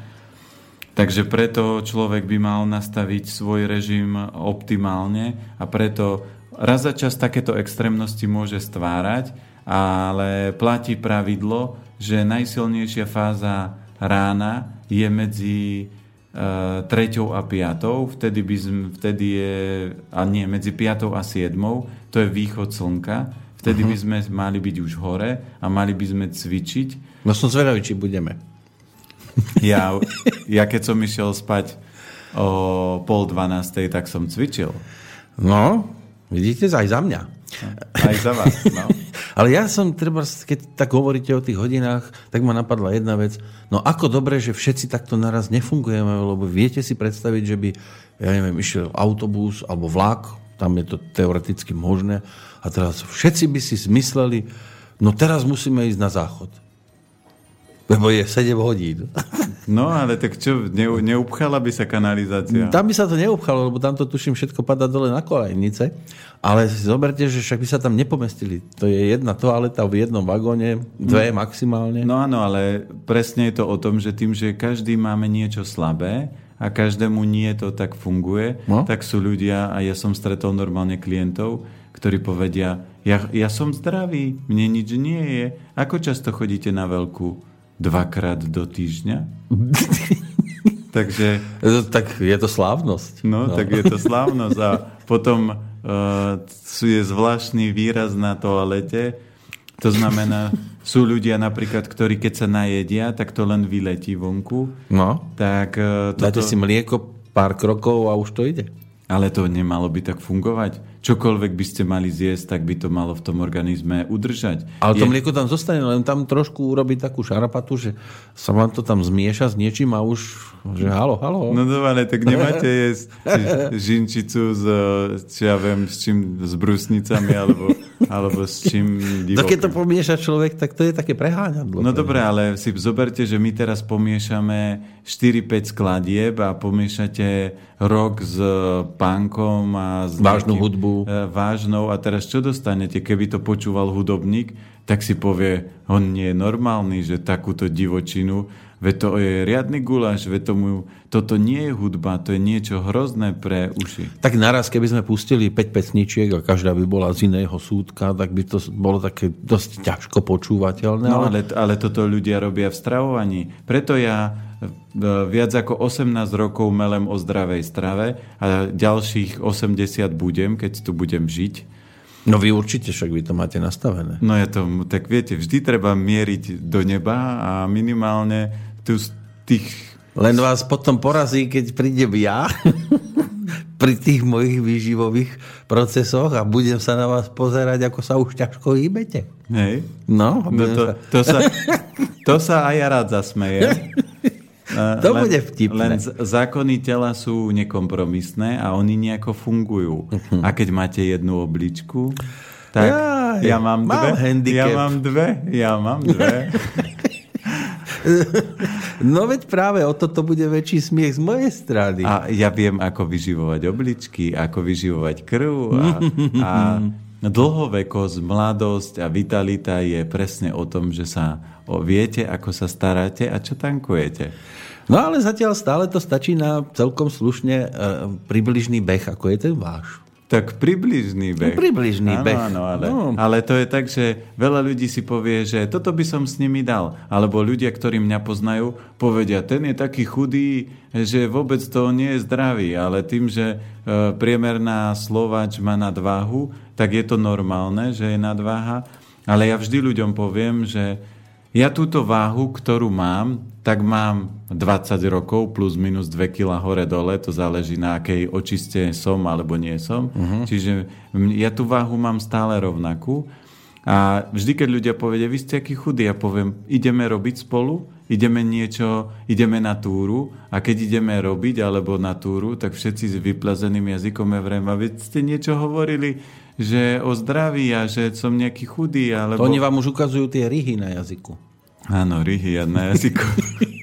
Takže preto človek by mal nastaviť svoj režim optimálne a preto raz za čas takéto extrémnosti môže stvárať, ale platí pravidlo, že najsilnejšia fáza rána je medzi treťou a piatou, vtedy, by sme, vtedy je, a nie, medzi piatou a siedmou, to je východ slnka, vtedy uh-huh. by sme mali byť už hore a mali by sme cvičiť. No som zvedavý, či budeme. Ja, ja keď som išiel spať o pol dvanástej, tak som cvičil. No, vidíte, aj za mňa. Aj za vás, no. Ale ja som, treba, keď tak hovoríte o tých hodinách, tak ma napadla jedna vec. No ako dobre, že všetci takto naraz nefungujeme, lebo viete si predstaviť, že by, ja neviem, išiel autobus alebo vlak, tam je to teoreticky možné, a teraz všetci by si zmysleli, no teraz musíme ísť na záchod. Lebo je 7 hodín. No ale tak čo, ne, neupchala by sa kanalizácia? Tam by sa to neupchalo, lebo tam to tuším všetko padá dole na kolejnice. Ale zoberte, že však by sa tam nepomestili. To je jedna toaleta v jednom vagóne, dve no, maximálne. No áno, ale presne je to o tom, že tým, že každý máme niečo slabé a každému nie to tak funguje, no? tak sú ľudia, a ja som stretol normálne klientov, ktorí povedia, ja, ja som zdravý, mne nič nie je. Ako často chodíte na veľkú? Dvakrát do týždňa? Takže... Tak je to slávnosť. No, no, tak je to slávnosť. A potom uh, je zvláštny výraz na toalete. To znamená, sú ľudia napríklad, ktorí keď sa najedia, tak to len vyletí vonku. No. Tak, uh, toto... Dáte si mlieko pár krokov a už to ide. Ale to nemalo by tak fungovať. Čokoľvek by ste mali zjesť, tak by to malo v tom organizme udržať. Ale to Je... mlieko tam zostane, len tam trošku urobiť takú šarapatu, že sa vám to tam zmieša s niečím a už, že halo, halo. No dobre, tak nemáte jesť žinčicu s, či ja viem, s čím, s brusnicami, alebo, alebo s čím divokým. No keď to pomieša človek, tak to je také preháňadlo. No dobre, ale si zoberte, že my teraz pomiešame 4-5 skladieb a pomiešate rok s pánkom a s vážnu hudbu. E, vážnou a teraz čo dostanete? Keby to počúval hudobník, tak si povie, on nie je normálny, že takúto divočinu, veď to je riadny guláš, veď tomu, toto nie je hudba, to je niečo hrozné pre uši. Tak naraz, keby sme pustili 5 pesničiek a každá by bola z iného súdka, tak by to bolo také dosť ťažko počúvateľné. No ale, ale toto ľudia robia v stravovaní. Preto ja E, viac ako 18 rokov melem o zdravej strave a ďalších 80 budem, keď tu budem žiť. No vy určite však vy to máte nastavené. No ja to, tak viete, vždy treba mieriť do neba a minimálne tu z tých... Len vás potom porazí, keď prídem ja pri tých mojich výživových procesoch a budem sa na vás pozerať, ako sa už ťažko hýbete. Hej. No, no to, to, sa, to sa aj ja rád zasmejem. To len, bude vtipné. Len zákony tela sú nekompromisné a oni nejako fungujú. Uh-huh. A keď máte jednu obličku, tak ja, ja mám, mám dve. Handicap. Ja mám dve. Ja mám dve. No veď práve o toto bude väčší smiech z mojej strany. A ja viem, ako vyživovať obličky, ako vyživovať krv a, a dlhovekosť, mladosť a vitalita je presne o tom, že sa o, viete, ako sa staráte a čo tankujete. No ale zatiaľ stále to stačí na celkom slušne e, približný beh, ako je ten váš. Tak približný beh. No, približný áno, beh. Áno, ale, no. ale to je tak, že veľa ľudí si povie, že toto by som s nimi dal. Alebo ľudia, ktorí mňa poznajú, povedia, ten je taký chudý, že vôbec to nie je zdravý. Ale tým, že e, priemerná Slovač má nadváhu, tak je to normálne, že je nadváha. Ale ja vždy ľuďom poviem, že ja túto váhu, ktorú mám, tak mám 20 rokov plus minus 2 kg hore dole, to záleží na akej očiste som alebo nie som. Uh-huh. Čiže ja tú váhu mám stále rovnakú. A vždy, keď ľudia povedia, vy ste aký chudý, ja poviem, ideme robiť spolu, ideme niečo, ideme na túru a keď ideme robiť alebo na túru, tak všetci s vyplazeným jazykom vrem, a vy ste niečo hovorili, že o zdraví a že som nejaký chudý. Alebo... To oni vám už ukazujú tie ryhy na jazyku. Áno, ryhy na jazyku.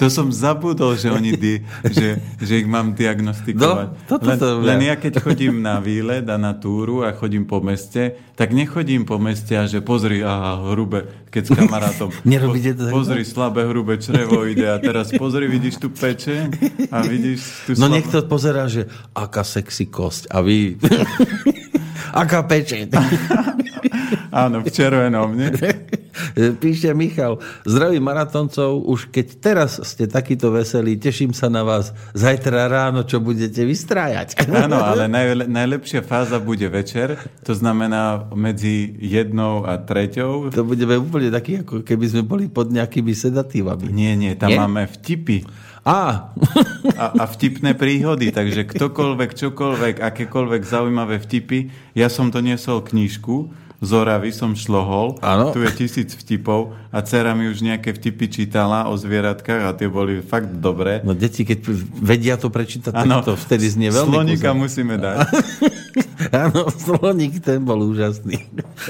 to som zabudol, že oni di, že, že ich mám diagnostikovať. No, toto len, to len ja keď chodím na výlet a na túru a chodím po meste, tak nechodím po meste a že pozri, aha, hrube, keď s kamarátom. Nerobíte to po, Pozri, slabé hrube črevo ide a teraz pozri, vidíš tu peče a vidíš tu No slabé... niekto pozerá, že aká sexy kosť a vy... aká peče. Áno, v červenom, nie? Píše Michal, zdraví maratoncov, už keď teraz ste takýto veselí, teším sa na vás zajtra ráno, čo budete vystrájať. Áno, ale najle, najlepšia fáza bude večer, to znamená medzi jednou a treťou. To budeme úplne takí, ako keby sme boli pod nejakými sedatívami. Nie, nie, tam nie? máme vtipy. Á. A, a vtipné príhody, takže ktokoľvek, čokoľvek, akékoľvek zaujímavé vtipy. Ja som to niesol knižku, z Oravy som šlohol, ano. tu je tisíc vtipov a dcera mi už nejaké vtipy čítala o zvieratkách a tie boli fakt dobré. No deti, keď vedia to prečítať, ano. tak to vtedy znie veľmi Slonika kúzem. musíme dať. Áno, sloník ten bol úžasný.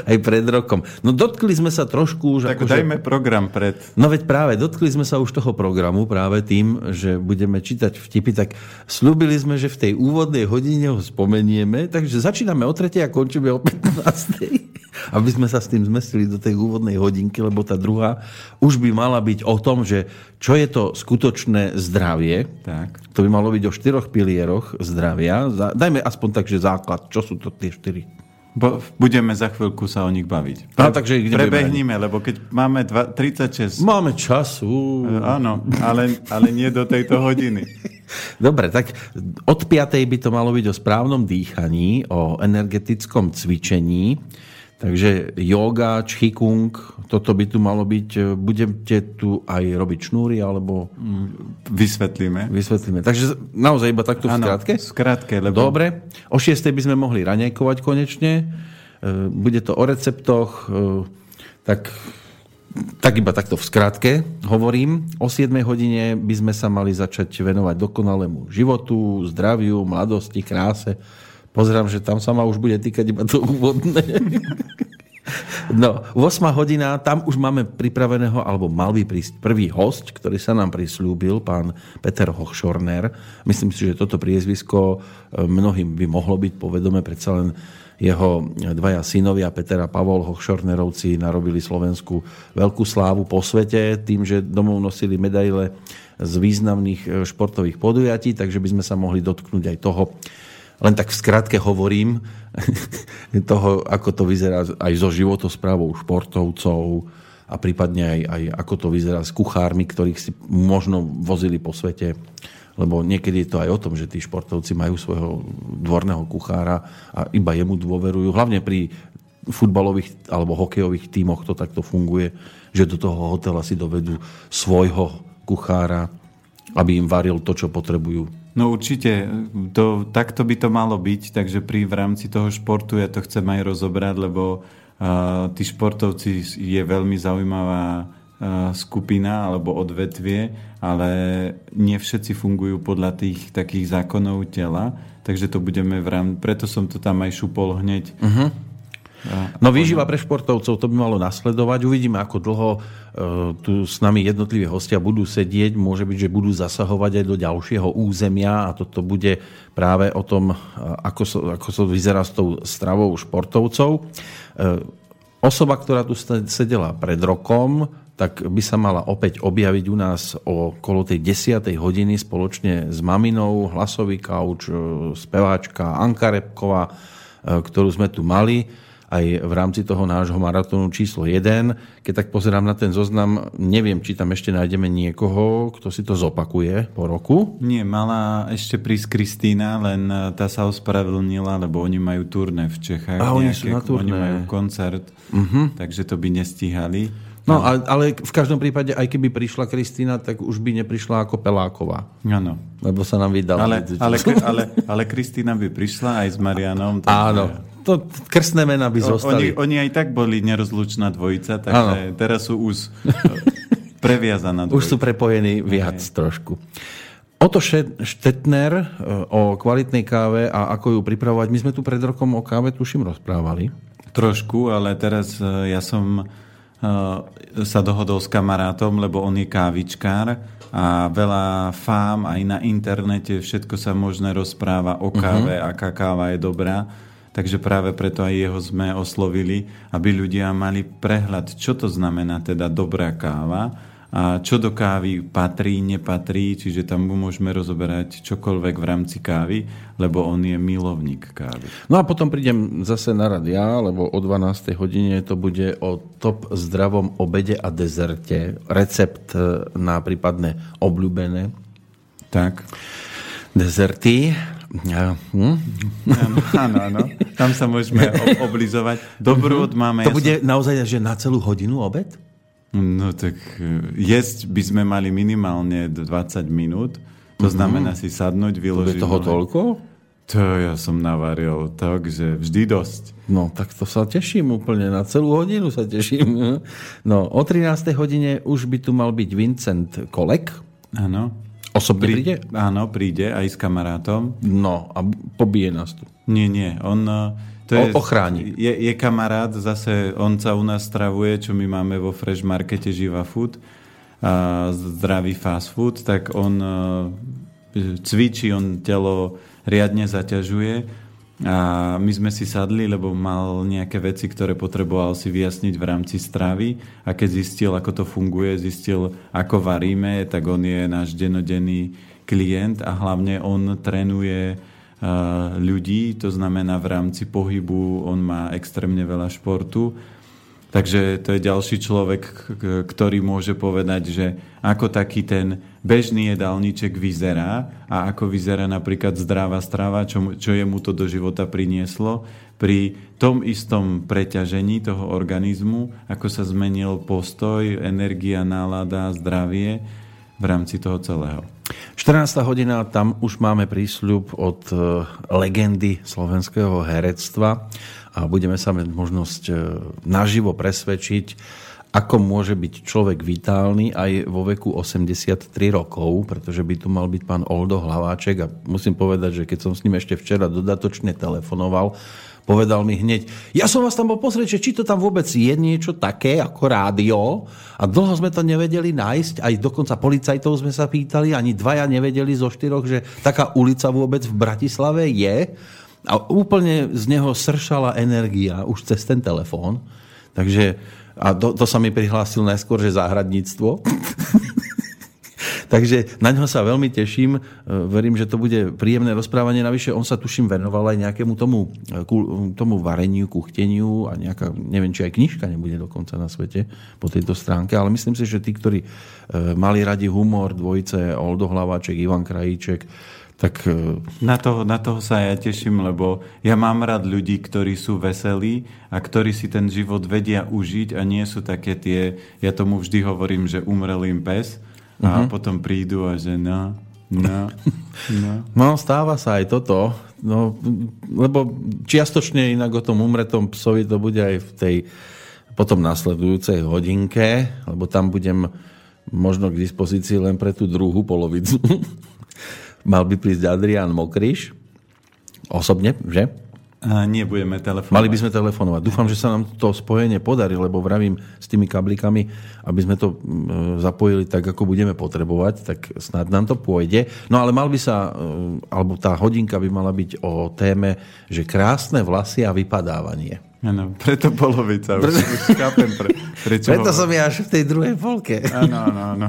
Aj pred rokom. No dotkli sme sa trošku už... Tak akože... dajme program pred. No veď práve, dotkli sme sa už toho programu práve tým, že budeme čítať vtipy, tak slúbili sme, že v tej úvodnej hodine ho spomenieme, takže začíname o 3. a končíme o 15 aby sme sa s tým zmestili do tej úvodnej hodinky, lebo tá druhá už by mala byť o tom, že čo je to skutočné zdravie. Tak. To by malo byť o štyroch pilieroch zdravia. Dajme aspoň tak, že základ. Čo sú to tie štyri? Bo budeme za chvíľku sa o nich baviť. Pre, no, takže ich prebehníme, lebo keď máme dva, 36... Máme času. E, áno, ale, ale nie do tejto hodiny. Dobre, tak od 5. by to malo byť o správnom dýchaní, o energetickom cvičení, Takže yoga, čchikung, toto by tu malo byť. Budete tu aj robiť šnúry, alebo... Vysvetlíme. Vysvetlíme. Takže naozaj iba takto v skratke? v skratke, lebo... Dobre. O 6. by sme mohli ranejkovať konečne. E, bude to o receptoch, e, tak, tak iba takto v skratke hovorím. O 7. hodine by sme sa mali začať venovať dokonalému životu, zdraviu, mladosti, kráse Pozerám, že tam sa ma už bude týkať iba to úvodné. No, 8 hodina, tam už máme pripraveného, alebo mal by prísť prvý host, ktorý sa nám prislúbil, pán Peter Hochschorner. Myslím si, že toto priezvisko e, mnohým by mohlo byť povedome, predsa len jeho dvaja synovia, Peter a Pavol Hochschornerovci, narobili Slovensku veľkú slávu po svete tým, že domov nosili medaile z významných e, športových podujatí, takže by sme sa mohli dotknúť aj toho, len tak v skratke hovorím toho, ako to vyzerá aj so životosprávou športovcov a prípadne aj, aj ako to vyzerá s kuchármi, ktorých si možno vozili po svete. Lebo niekedy je to aj o tom, že tí športovci majú svojho dvorného kuchára a iba jemu dôverujú. Hlavne pri futbalových alebo hokejových tímoch to takto funguje, že do toho hotela si dovedú svojho kuchára, aby im varil to, čo potrebujú No určite, to, takto by to malo byť, takže pri v rámci toho športu ja to chcem aj rozobrať, lebo uh, tí športovci je veľmi zaujímavá uh, skupina alebo odvetvie, ale nie všetci fungujú podľa tých takých zákonov tela, takže to budeme v rámci, preto som to tam aj šupol hneď. Uh-huh. No výživa pre športovcov, to by malo nasledovať. Uvidíme, ako dlho e, tu s nami jednotliví hostia budú sedieť. Môže byť, že budú zasahovať aj do ďalšieho územia a toto bude práve o tom, e, ako sa, ako sa vyzerá s tou stravou športovcov. E, osoba, ktorá tu sedela pred rokom, tak by sa mala opäť objaviť u nás okolo tej 10. hodiny spoločne s maminou, hlasový kauč, speváčka Anka Repková, ktorú sme tu mali aj v rámci toho nášho maratónu číslo 1. Keď tak pozerám na ten zoznam, neviem, či tam ešte nájdeme niekoho, kto si to zopakuje po roku. Nie, mala ešte prísť Kristýna, len e, tá sa ospravedlnila, lebo oni majú turné v Čechách. A oni sú na turné. Oni majú koncert, uh-huh. takže to by nestíhali. No, ale v každom prípade, aj keby prišla Kristýna, tak už by neprišla ako Peláková. Áno. Lebo sa nám vydala. Ale, ale, ale, ale Kristýna by prišla aj s Marianom. Takže... Áno, to krstné mená by zostali. Oni, oni aj tak boli nerozlučná dvojica, takže ano. teraz sú už previazaná dvojica. Už sú prepojení viac Aj. trošku. Oto Štetner e, o kvalitnej káve a ako ju pripravovať. My sme tu pred rokom o káve, tuším, rozprávali. Trošku, ale teraz e, ja som e, sa dohodol s kamarátom, lebo on je kávičkár a veľa fám aj na internete, všetko sa možné rozpráva o káve, uh-huh. aká káva je dobrá Takže práve preto aj jeho sme oslovili, aby ľudia mali prehľad, čo to znamená teda dobrá káva a čo do kávy patrí, nepatrí, čiže tam môžeme rozoberať čokoľvek v rámci kávy, lebo on je milovník kávy. No a potom prídem zase na rad ja, lebo o 12. hodine to bude o top zdravom obede a dezerte. Recept na prípadne obľúbené. Tak. Dezerty. Hm? Áno, áno. Tam sa môžeme oblizovať. Dobrúd mhm. máme... To bude naozaj, že na celú hodinu obed? No tak e, jesť by sme mali minimálne 20 minút. To mm-hmm. znamená si sadnúť, vyložiť... To toho toľko? To ja som navaril tak, že vždy dosť. No, tak to sa teším úplne. Na celú hodinu sa teším. No, o 13. hodine už by tu mal byť Vincent Kolek. Áno. Osobne Prí, príde? Áno, príde aj s kamarátom. No a pobije nás tu. Nie, nie. On e, to je, ochráni. Je, je kamarát, zase on sa u nás stravuje, čo my máme vo Fresh Markete Živa Food, a zdravý fast food, tak on e, cvičí, on telo riadne zaťažuje a my sme si sadli, lebo mal nejaké veci, ktoré potreboval si vyjasniť v rámci stravy. A keď zistil, ako to funguje, zistil, ako varíme, tak on je náš denodenný klient a hlavne on trénuje ľudí, to znamená v rámci pohybu on má extrémne veľa športu Takže to je ďalší človek, ktorý môže povedať, že ako taký ten bežný jedálniček vyzerá a ako vyzerá napríklad zdravá strava, čo, čo mu to do života prinieslo pri tom istom preťažení toho organizmu, ako sa zmenil postoj, energia, nálada, zdravie v rámci toho celého. 14. hodina, tam už máme prísľub od e, legendy slovenského herectva a budeme sa mať možnosť e, naživo presvedčiť, ako môže byť človek vitálny aj vo veku 83 rokov, pretože by tu mal byť pán Oldo Hlaváček a musím povedať, že keď som s ním ešte včera dodatočne telefonoval, povedal mi hneď, ja som vás tam bol pozrieť, či to tam vôbec je niečo také ako rádio? A dlho sme to nevedeli nájsť, aj dokonca policajtov sme sa pýtali, ani dvaja nevedeli zo štyroch, že taká ulica vôbec v Bratislave je a úplne z neho sršala energia už cez ten telefón. Takže, a to, to sa mi prihlásil najskôr, že záhradníctvo. Takže na ňo sa veľmi teším. E, verím, že to bude príjemné rozprávanie. Navyše on sa tuším venoval aj nejakému tomu, e, tomu vareniu, kuchteniu a nejaká, neviem, či aj knižka nebude dokonca na svete po tejto stránke, ale myslím si, že tí, ktorí e, mali radi humor, dvojice Oldo Hlaváček, Ivan Krajíček, tak... Na toho, na toho sa ja teším, lebo ja mám rád ľudí, ktorí sú veselí a ktorí si ten život vedia užiť a nie sú také tie, ja tomu vždy hovorím, že umrel im pes a uh-huh. potom prídu a že no, no, no. No, stáva sa aj toto, no, lebo čiastočne inak o tom umretom psovi to bude aj v tej potom nasledujúcej hodinke, lebo tam budem možno k dispozícii len pre tú druhú polovicu. Mal by prísť Adrián Mokriš, osobne, že? A nebudeme telefonovať. Mali by sme telefonovať. Dúfam, že sa nám to spojenie podarí, lebo vravím s tými kablikami, aby sme to zapojili tak, ako budeme potrebovať, tak snad nám to pôjde. No ale mal by sa, e, alebo tá hodinka by mala byť o téme, že krásne vlasy a vypadávanie. Áno, preto polovica. Už, už chápem, pre, prečo preto som ja až v tej druhej polke. Áno, áno, áno.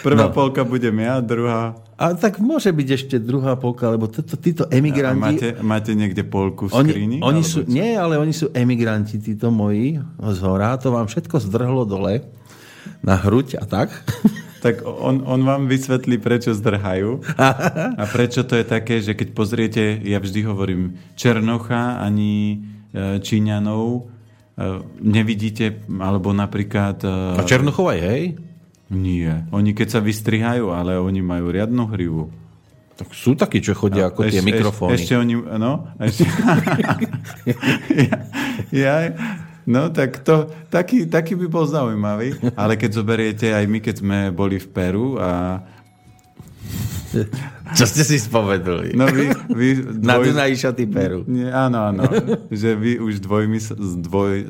Prvá no. polka budem ja, druhá... A tak môže byť ešte druhá polka, lebo títo, títo emigranti... A máte, máte niekde polku v skrini? Oni, oni sú, nie, ale oni sú emigranti, títo moji z hora. To vám všetko zdrhlo dole na hruď a tak. Tak on, on vám vysvetlí, prečo zdrhajú a prečo to je také, že keď pozriete, ja vždy hovorím, Černocha ani Číňanov e, nevidíte, alebo napríklad... E, A Černochova je, hej? Nie. Oni keď sa vystrihajú, ale oni majú riadnu hrivu. Tak sú takí, čo chodia ako tie mikrofóny. Ešte, ešte oni, no, ešte, ja, ja, no tak to, taký, taký by bol zaujímavý, ale keď zoberiete, aj my, keď sme boli v Peru a čo ste si spovedali? No vy, vy dvoj... Na Dunaji šaty Peru. Nie, áno, áno. že vy už dvojmys... dvoj,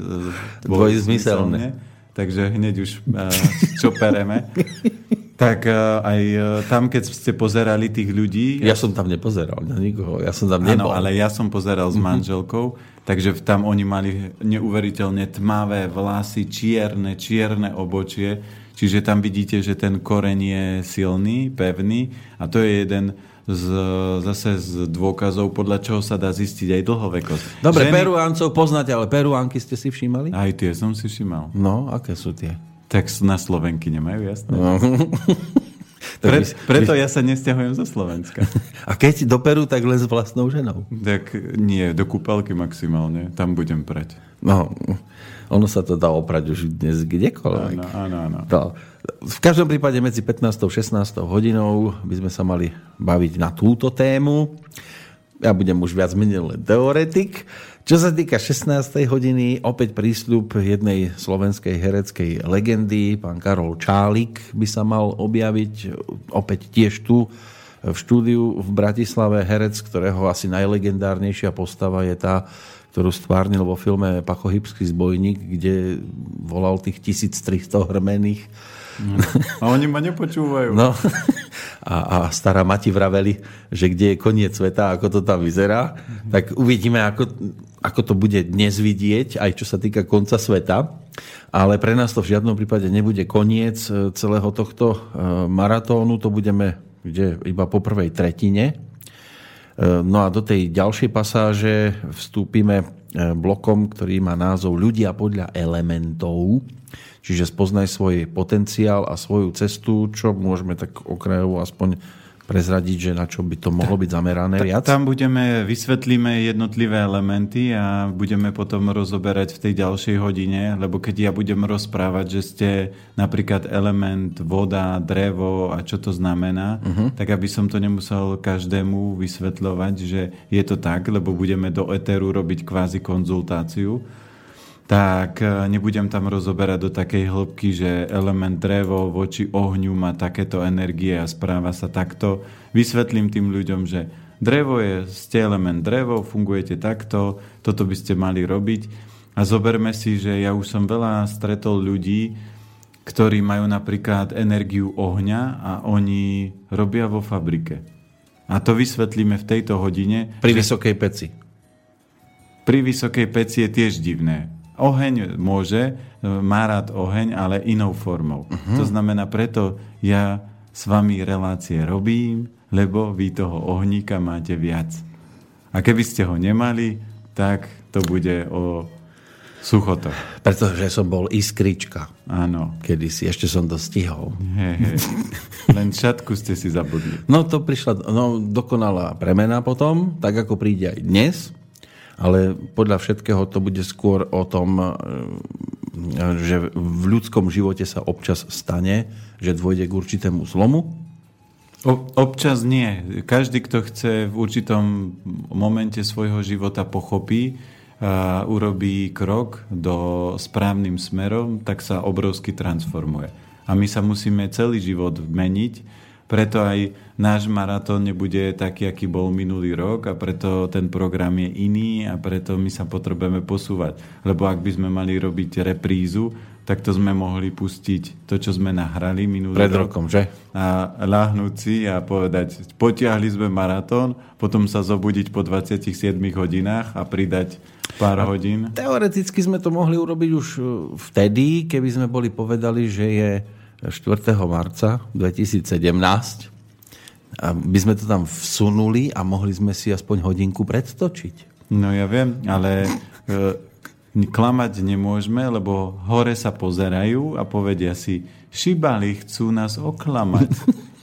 dvojzmyselné. Takže hneď už uh, čo pereme. Tak uh, aj uh, tam, keď ste pozerali tých ľudí... Ja, ja som tam nepozeral na nikoho, ja som tam nebol. Áno, ale ja som pozeral s mhm. manželkou, takže tam oni mali neuveriteľne tmavé vlasy, čierne, čierne obočie Čiže tam vidíte, že ten koreň je silný, pevný a to je jeden z, zase z dôkazov, podľa čoho sa dá zistiť aj dlhovekosť. Dobre, Ženy... Peruáncov poznáte, ale Peruánky ste si všímali? Aj tie som si všímal. No, aké sú tie? Tak na Slovenky nemajú, jasné. No. Pre, preto ja sa nestiahujem zo Slovenska. A keď do Peru, tak len s vlastnou ženou? Tak nie, do kúpalky maximálne. Tam budem prať. No, ono sa to dá oprať už dnes kdekoľvek. Áno, áno, áno. To, v každom prípade medzi 15. a 16. hodinou by sme sa mali baviť na túto tému. Ja budem už viac menej len teoretik. Čo sa týka 16. hodiny, opäť prísľub jednej slovenskej hereckej legendy, pán Karol Čálik by sa mal objaviť opäť tiež tu v štúdiu v Bratislave. Herec, ktorého asi najlegendárnejšia postava je tá, ktorú stvárnil vo filme Pachohybský zbojník, kde volal tých 1300 hrmených. A oni ma nepočúvajú. No. A, a stará Mati vraveli, že kde je koniec sveta, ako to tam vyzerá. Mm-hmm. Tak uvidíme, ako, ako to bude dnes vidieť, aj čo sa týka konca sveta. Ale pre nás to v žiadnom prípade nebude koniec e, celého tohto e, maratónu. To budeme kde, iba po prvej tretine. No a do tej ďalšej pasáže vstúpime blokom, ktorý má názov Ľudia podľa elementov. Čiže spoznaj svoj potenciál a svoju cestu, čo môžeme tak okrajovo aspoň prezradiť, že na čo by to mohlo byť zamerané viac? Tam budeme, vysvetlíme jednotlivé elementy a budeme potom rozoberať v tej ďalšej hodine, lebo keď ja budem rozprávať, že ste napríklad element voda, drevo a čo to znamená, uh-huh. tak aby som to nemusel každému vysvetľovať, že je to tak, lebo budeme do eteru robiť kvázi konzultáciu tak e, nebudem tam rozoberať do takej hĺbky, že element drevo voči ohňu má takéto energie a správa sa takto. Vysvetlím tým ľuďom, že drevo je, ste element drevo, fungujete takto, toto by ste mali robiť. A zoberme si, že ja už som veľa stretol ľudí, ktorí majú napríklad energiu ohňa a oni robia vo fabrike. A to vysvetlíme v tejto hodine. Pri že... vysokej peci. Pri vysokej peci je tiež divné Oheň môže, má rád oheň, ale inou formou. Uh-huh. To znamená, preto ja s vami relácie robím, lebo vy toho ohníka máte viac. A keby ste ho nemali, tak to bude o suchoto. Pretože som bol iskrička. Áno. Kedy si, ešte som to stihol. He, he. Len šatku ste si zabudli. No to prišla no, dokonalá premena potom, tak ako príde aj dnes ale podľa všetkého to bude skôr o tom, e, že v ľudskom živote sa občas stane, že dôjde k určitému zlomu? Občas nie. Každý, kto chce v určitom momente svojho života pochopí a urobí krok do správnym smerom, tak sa obrovsky transformuje. A my sa musíme celý život meniť, preto aj náš maratón nebude taký, aký bol minulý rok a preto ten program je iný a preto my sa potrebujeme posúvať. Lebo ak by sme mali robiť reprízu, tak to sme mohli pustiť to, čo sme nahrali minulý Pred rok. rokom, že? A láhnuť si a povedať, potiahli sme maratón, potom sa zobudiť po 27 hodinách a pridať pár a hodín. Teoreticky sme to mohli urobiť už uh, vtedy, keby sme boli povedali, že je 4. marca 2017 by sme to tam vsunuli a mohli sme si aspoň hodinku predtočiť. No ja viem, ale e, klamať nemôžeme, lebo hore sa pozerajú a povedia si, šibali chcú nás oklamať.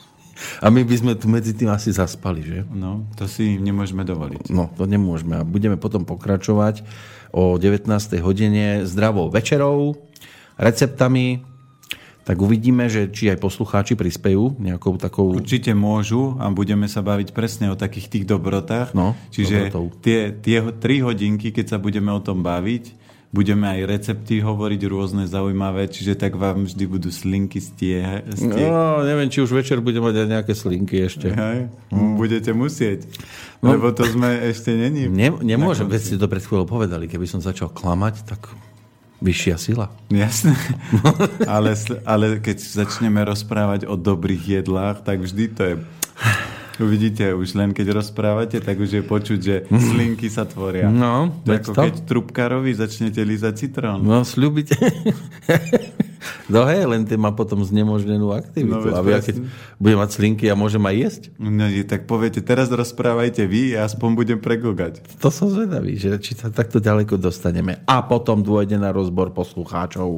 A my by sme tu medzi tým asi zaspali, že? No, to si nemôžeme dovoliť. No, to nemôžeme. A budeme potom pokračovať o 19. hodine zdravou večerou, receptami, tak uvidíme, že či aj poslucháči prispejú nejakou takou... Určite môžu a budeme sa baviť presne o takých tých dobrotách. No, Čiže tie, tie tri hodinky, keď sa budeme o tom baviť, budeme aj recepty hovoriť rôzne zaujímavé, čiže tak vám vždy budú slinky stie. stie. No, neviem, či už večer budeme mať aj nejaké slinky ešte. Hej, hmm. Budete musieť. No, lebo to sme ešte není. Ne, nemôžem, veď ste to pred chvíľou povedali. Keby som začal klamať, tak Vyššia sila. Jasné. ale, ale keď začneme rozprávať o dobrých jedlách, tak vždy to je... Uvidíte, už len keď rozprávate, tak už je počuť, že slinky sa tvoria. No, to ako to? keď trubkarovi začnete lízať citrón. No, slúbite. No hej, len ty má potom znemožnenú aktivitu. No, a ja keď budem mať slinky, ja môžem aj jesť. No tak poviete, teraz rozprávajte vy, ja aspoň budem pregogať. To som zvedavý, že či sa takto ďaleko dostaneme. A potom dôjde na rozbor poslucháčov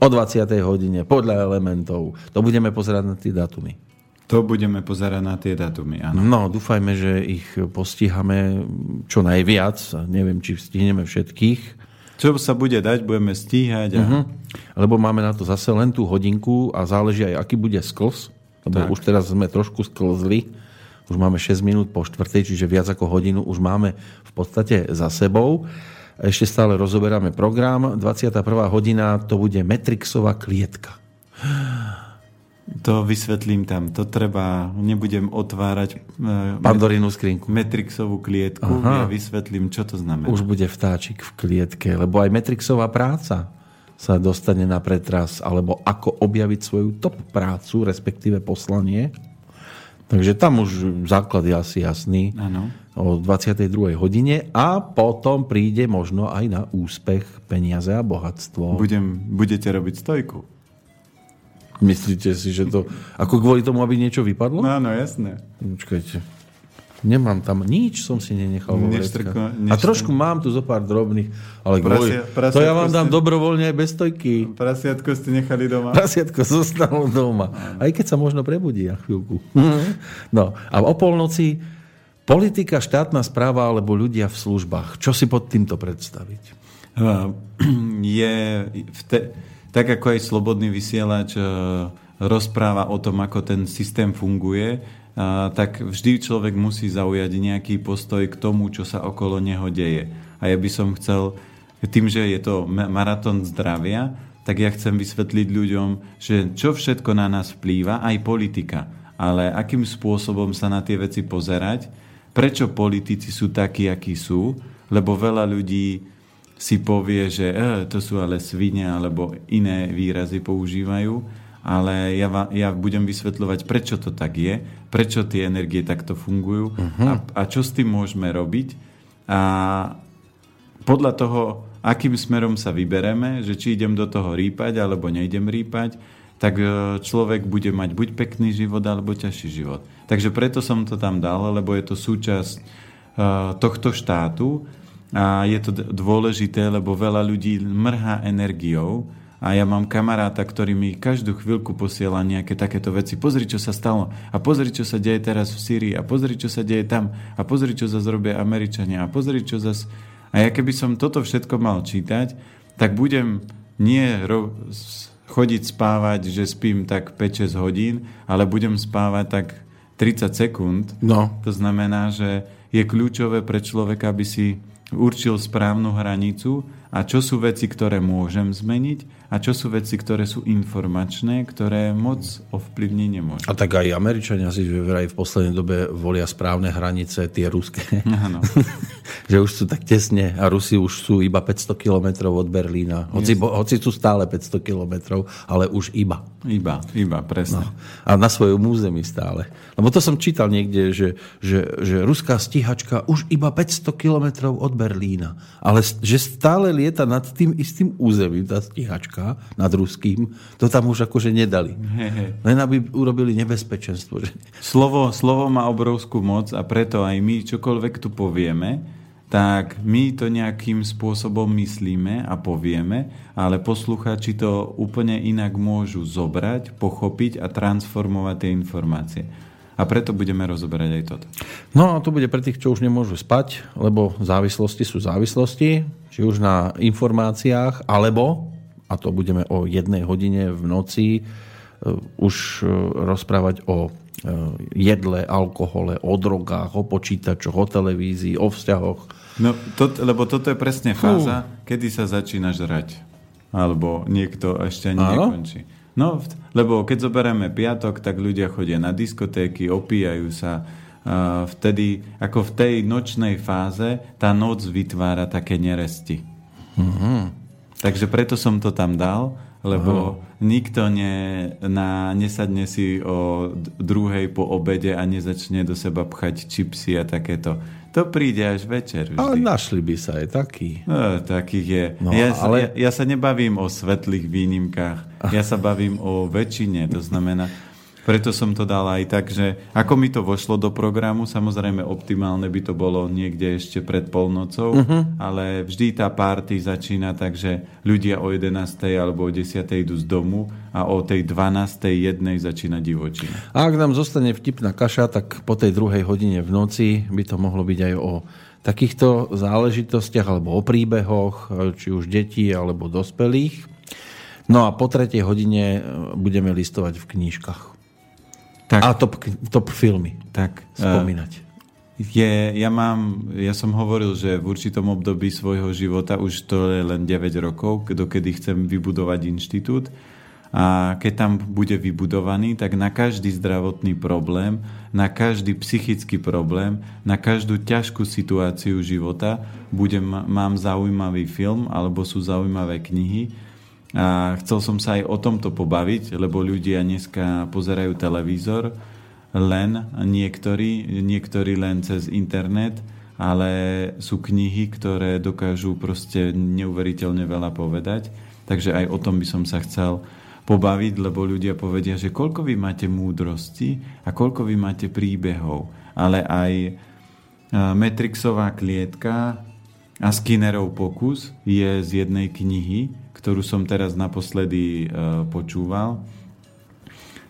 o 20. hodine podľa elementov. To budeme pozerať na tie datumy. To budeme pozerať na tie datumy, áno. No, dúfajme, že ich postihame čo najviac. Neviem, či stihneme všetkých čo sa bude dať, budeme stíhať. A... Uh-huh. Lebo máme na to zase len tú hodinku a záleží aj, aký bude sklz. Lebo tak. už teraz sme trošku sklzli. Už máme 6 minút po štvrtej, čiže viac ako hodinu už máme v podstate za sebou. Ešte stále rozoberáme program. 21. hodina to bude Metrixová klietka. To vysvetlím tam. To treba, nebudem otvárať uh, Pandorínu skrinku. Metrixovú klietku. Aha. Ja vysvetlím, čo to znamená. Už bude vtáčik v klietke, lebo aj Metrixová práca sa dostane na pretras, alebo ako objaviť svoju top prácu, respektíve poslanie. Takže tam už základ je asi jasný. Ano. O 22. hodine a potom príde možno aj na úspech, peniaze a bohatstvo. Budem, budete robiť stojku. Myslíte si, že to... Ako kvôli tomu, aby niečo vypadlo? No, áno, jasné. Počkajte. Nemám tam nič, som si nenechal vo vrecka. A trošku mám tu zo pár drobných, ale Prasia, kvôli, to ja vám dám ste... dobrovoľne aj bez stojky. Prasiatko ste nechali doma. Prasiatko zostalo doma. Aj keď sa možno prebudí na chvíľku. no a o polnoci politika, štátna správa alebo ľudia v službách. Čo si pod týmto predstaviť? Je v te, tak ako aj slobodný vysielač rozpráva o tom, ako ten systém funguje, tak vždy človek musí zaujať nejaký postoj k tomu, čo sa okolo neho deje. A ja by som chcel, tým, že je to maratón zdravia, tak ja chcem vysvetliť ľuďom, že čo všetko na nás vplýva, aj politika. Ale akým spôsobom sa na tie veci pozerať, prečo politici sú takí, akí sú, lebo veľa ľudí si povie, že eh, to sú ale svine, alebo iné výrazy používajú ale ja, ja budem vysvetľovať, prečo to tak je, prečo tie energie takto fungujú uh-huh. a, a čo s tým môžeme robiť. A podľa toho, akým smerom sa vybereme, že či idem do toho rýpať alebo nejdem rýpať, tak e, človek bude mať buď pekný život alebo ťažší život. Takže preto som to tam dal, lebo je to súčasť uh, tohto štátu a je to dôležité, lebo veľa ľudí mrhá energiou a ja mám kamaráta, ktorý mi každú chvíľku posiela nejaké takéto veci. Pozri, čo sa stalo. A pozri, čo sa deje teraz v Sýrii. A pozri, čo sa deje tam. A pozri, čo zase robia Američania. A pozri, čo zase... A ja keby som toto všetko mal čítať, tak budem nie ro- chodiť spávať, že spím tak 5-6 hodín, ale budem spávať tak 30 sekúnd. No. To znamená, že je kľúčové pre človeka, aby si určil správnu hranicu a čo sú veci, ktoré môžem zmeniť a čo sú veci, ktoré sú informačné, ktoré moc ovplyvniť nemôžu. A tak aj Američania si vraj v poslednej dobe volia správne hranice, tie ruské. Áno. že už sú tak tesne a Rusi už sú iba 500 kilometrov od Berlína. Hoci, bo, hoci sú stále 500 kilometrov, ale už iba. Iba, iba, presne. No. A na svojom území stále. Lebo to som čítal niekde, že, že, že ruská stíhačka už iba 500 kilometrov od Berlína. Ale že stále lieta nad tým istým územím, tá stíhačka Ruska nad ruským, to tam už akože nedali. Len aby urobili nebezpečenstvo. Že... Slovo, slovo má obrovskú moc a preto aj my čokoľvek tu povieme, tak my to nejakým spôsobom myslíme a povieme, ale posluchači to úplne inak môžu zobrať, pochopiť a transformovať tie informácie. A preto budeme rozoberať aj toto. No a to bude pre tých, čo už nemôžu spať, lebo závislosti sú závislosti, či už na informáciách, alebo a to budeme o jednej hodine v noci e, už e, rozprávať o e, jedle, alkohole, o drogách, o počítačoch, o televízii, o vzťahoch. No, to, lebo toto je presne fáza, Fú. kedy sa začína žrať. Alebo niekto ešte ani Áno? nekončí. No, lebo keď zoberieme piatok, tak ľudia chodia na diskotéky, opíjajú sa. vtedy, ako v tej nočnej fáze, tá noc vytvára také neresti. Mm-hmm. Takže preto som to tam dal, lebo Aha. nikto ne, na, nesadne si o druhej po obede a nezačne do seba pchať čipsy a takéto. To príde až večer. Vždy. Ale našli by sa aj takí. No, takých je. No, ja, ale... ja, ja sa nebavím o svetlých výnimkách. Ja sa bavím o väčšine. To znamená, preto som to dal aj tak, že ako mi to vošlo do programu, samozrejme optimálne by to bolo niekde ešte pred polnocou, uh-huh. ale vždy tá party začína tak, že ľudia o 11. alebo o 10. idú z domu a o tej 12. jednej začína divočina. A ak nám zostane vtipná kaša, tak po tej druhej hodine v noci by to mohlo byť aj o takýchto záležitostiach alebo o príbehoch, či už detí alebo dospelých. No a po tretej hodine budeme listovať v knížkach. Tak, a top, top filmy. Tak. Spomínať. Je, ja, mám, ja som hovoril, že v určitom období svojho života, už to je len 9 rokov, dokedy chcem vybudovať inštitút, a keď tam bude vybudovaný, tak na každý zdravotný problém, na každý psychický problém, na každú ťažkú situáciu života budem, mám zaujímavý film alebo sú zaujímavé knihy, a chcel som sa aj o tomto pobaviť, lebo ľudia dneska pozerajú televízor len niektorí, niektorí len cez internet, ale sú knihy, ktoré dokážu proste neuveriteľne veľa povedať. Takže aj o tom by som sa chcel pobaviť, lebo ľudia povedia, že koľko vy máte múdrosti a koľko vy máte príbehov, ale aj Matrixová klietka a Skinnerov pokus je z jednej knihy, ktorú som teraz naposledy počúval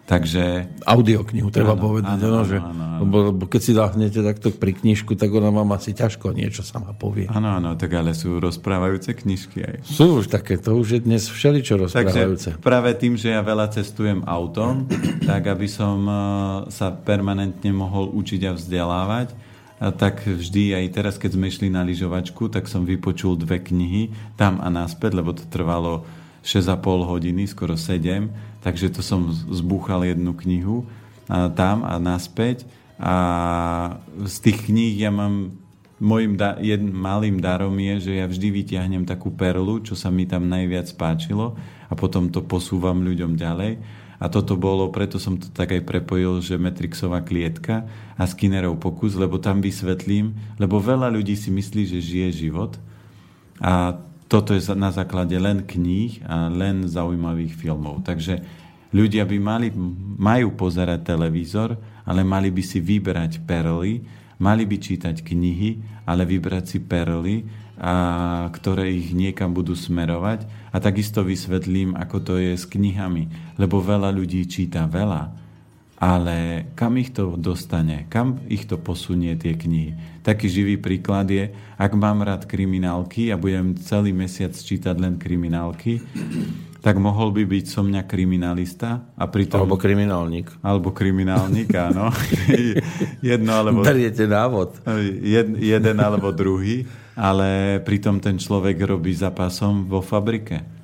Takže... Audioknihu, treba áno, povedať. Áno, áno, že, áno, áno. Lebo, lebo keď si dáhnete takto pri knižku, tak ona vám asi ťažko niečo sama povie. Áno, áno, tak ale sú rozprávajúce knižky aj. Sú už také, to už je dnes všeličo rozprávajúce. Takže práve tým, že ja veľa cestujem autom, tak aby som e, sa permanentne mohol učiť a vzdelávať, tak vždy aj teraz, keď sme išli na lyžovačku, tak som vypočul dve knihy tam a naspäť, lebo to trvalo 6,5 hodiny, skoro 7, takže to som zbúchal jednu knihu a tam a naspäť a z tých kníh ja mám môjim da- jedn, malým darom je, že ja vždy vytiahnem takú perlu, čo sa mi tam najviac páčilo a potom to posúvam ľuďom ďalej. A toto bolo, preto som to tak aj prepojil, že Matrixová klietka a Skinnerov pokus, lebo tam vysvetlím, lebo veľa ľudí si myslí, že žije život a toto je na základe len kníh a len zaujímavých filmov. Takže ľudia by mali, majú pozerať televízor, ale mali by si vybrať perly, mali by čítať knihy, ale vybrať si perly, a, ktoré ich niekam budú smerovať. A takisto vysvetlím, ako to je s knihami. Lebo veľa ľudí číta veľa, ale kam ich to dostane? Kam ich to posunie tie knihy? Taký živý príklad je, ak mám rád kriminálky a budem celý mesiac čítať len kriminálky, tak mohol by byť som mňa kriminalista. A pritom, alebo kriminálnik. Alebo kriminálnik, áno. Jedno alebo... Beriete návod. Jed, jeden alebo druhý, ale pritom ten človek robí za pasom vo fabrike.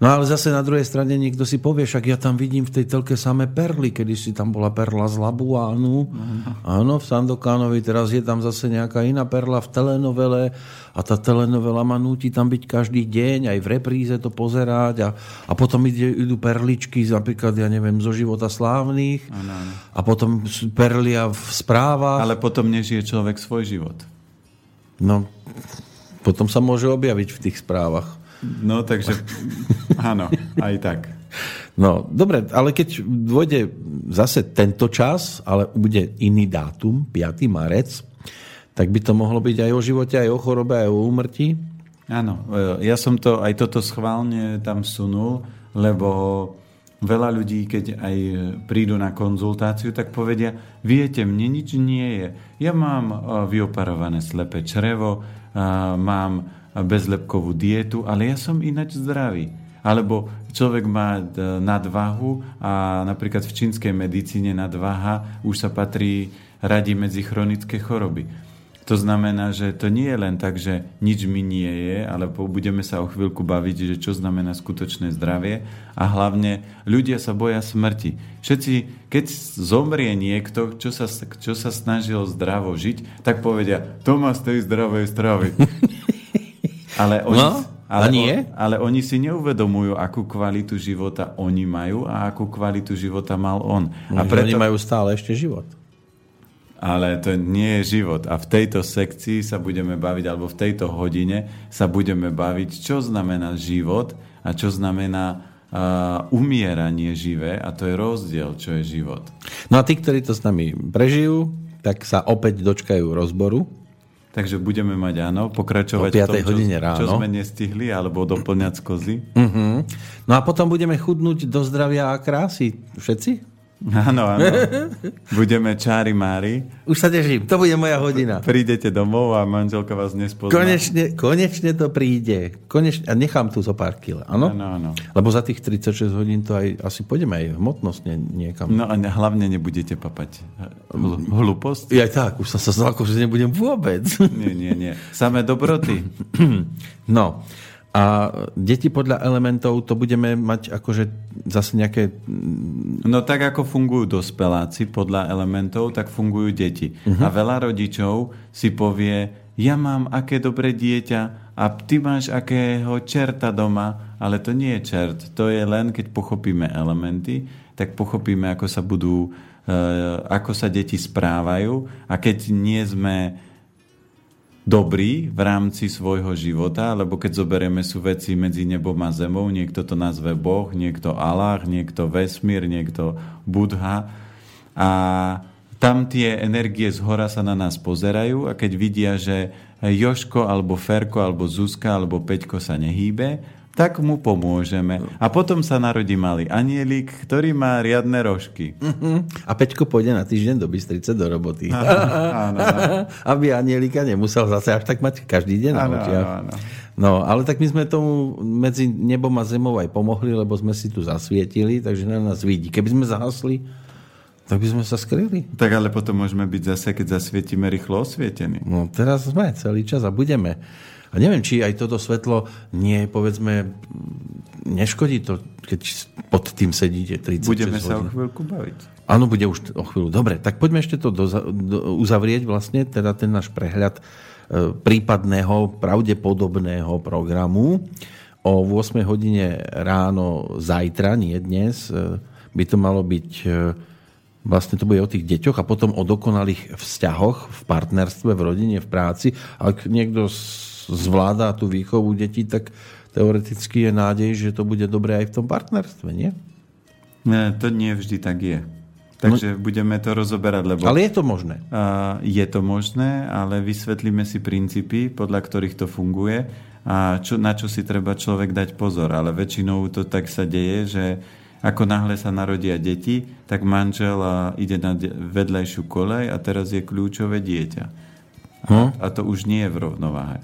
No ale zase na druhej strane niekto si povie, však ja tam vidím v tej telke samé perly, kedy si tam bola perla z Labuánu, áno, v Sandokánovi, teraz je tam zase nejaká iná perla v telenovele a tá telenovela ma núti tam byť každý deň, aj v repríze to pozerať a, a potom ide, idú perličky, napríklad, ja neviem, zo života slávnych ano, ano. a potom perlia v správach. Ale potom nežije človek svoj život. No, potom sa môže objaviť v tých správach. No, takže áno, aj tak. No, dobre, ale keď dôjde zase tento čas, ale bude iný dátum, 5. marec, tak by to mohlo byť aj o živote, aj o chorobe, aj o úmrtí? Áno, e, ja som to aj toto schválne tam sunul, lebo veľa ľudí, keď aj prídu na konzultáciu, tak povedia, viete, mne nič nie je. Ja mám e, vyoparované slepé črevo, mám bezlepkovú dietu, ale ja som ináč zdravý. Alebo človek má e, nadvahu a napríklad v čínskej medicíne nadvaha už sa patrí radi medzi chronické choroby. To znamená, že to nie je len tak, že nič mi nie je, ale budeme sa o chvíľku baviť, že čo znamená skutočné zdravie a hlavne ľudia sa boja smrti. Všetci, keď zomrie niekto, čo sa, čo sa snažil zdravo žiť, tak povedia, to má z tej zdravej stravy. Ale oni, no, ale, nie? On, ale oni si neuvedomujú, akú kvalitu života oni majú a akú kvalitu života mal on. No, a preto... Oni majú stále ešte život. Ale to nie je život. A v tejto sekcii sa budeme baviť, alebo v tejto hodine sa budeme baviť, čo znamená život a čo znamená uh, umieranie živé. A to je rozdiel, čo je život. No a tí, ktorí to s nami prežijú, tak sa opäť dočkajú rozboru Takže budeme mať, áno, pokračovať v tom, čo, ráno. čo sme nestihli, alebo doplňať z kozy. Uh-huh. No a potom budeme chudnúť do zdravia a krásy. Všetci? Áno, áno. Budeme čári mári. Už sa teším, to bude moja hodina. Prídete domov a manželka vás nespozná. Konečne, konečne to príde. Konečne, a nechám tu zo pár kil, áno? Áno, áno. Lebo za tých 36 hodín to aj asi pôjdeme aj hmotnostne niekam. No a hlavne nebudete papať hlúposť. Ja tak, už som sa znal, že nebudem vôbec. Nie, nie, nie. Samé dobroty. No, a deti podľa elementov to budeme mať akože zase nejaké... No tak ako fungujú dospeláci podľa elementov, tak fungujú deti. Uh-huh. A veľa rodičov si povie, ja mám aké dobré dieťa a ty máš akého čerta doma, ale to nie je čert. To je len, keď pochopíme elementy, tak pochopíme, ako sa budú, uh, ako sa deti správajú a keď nie sme dobrý v rámci svojho života, lebo keď zoberieme sú veci medzi nebom a zemou, niekto to nazve Boh, niekto Allah, niekto vesmír, niekto Budha. A tam tie energie z hora sa na nás pozerajú a keď vidia, že Joško, alebo Ferko, alebo Zuzka, alebo Peťko sa nehýbe, tak mu pomôžeme. A potom sa narodí malý anielik, ktorý má riadne rožky. Uh-huh. A Peťko pôjde na týždeň do Bystrice do roboty. Áno, áno, áno. Aby anielika nemusel zase až tak mať každý deň áno, Áno, áno. No, ale tak my sme tomu medzi nebom a zemou aj pomohli, lebo sme si tu zasvietili, takže na nás vidí. Keby sme zahasli, tak by sme sa skryli. Tak ale potom môžeme byť zase, keď zasvietime rýchlo osvietení. No teraz sme celý čas a budeme. A neviem, či aj toto svetlo nie, povedzme, neškodí to, keď pod tým sedíte 30 Budeme sa hodin. o chvíľku baviť. Áno, bude už o chvíľu. Dobre, tak poďme ešte to do, do, uzavrieť vlastne, teda ten náš prehľad e, prípadného, pravdepodobného programu. O 8 hodine ráno zajtra, nie dnes, e, by to malo byť e, Vlastne to bude o tých deťoch a potom o dokonalých vzťahoch v partnerstve, v rodine, v práci. Ak niekto zvláda tú výchovu detí, tak teoreticky je nádej, že to bude dobré aj v tom partnerstve, nie? Ne, to nie vždy tak je. Takže no, budeme to rozoberať, lebo... Ale je to možné. Uh, je to možné, ale vysvetlíme si princípy, podľa ktorých to funguje a čo, na čo si treba človek dať pozor. Ale väčšinou to tak sa deje, že ako náhle sa narodia deti, tak manžel ide na vedľajšiu kolej a teraz je kľúčové dieťa. Hm? A to už nie je v rovnováhe.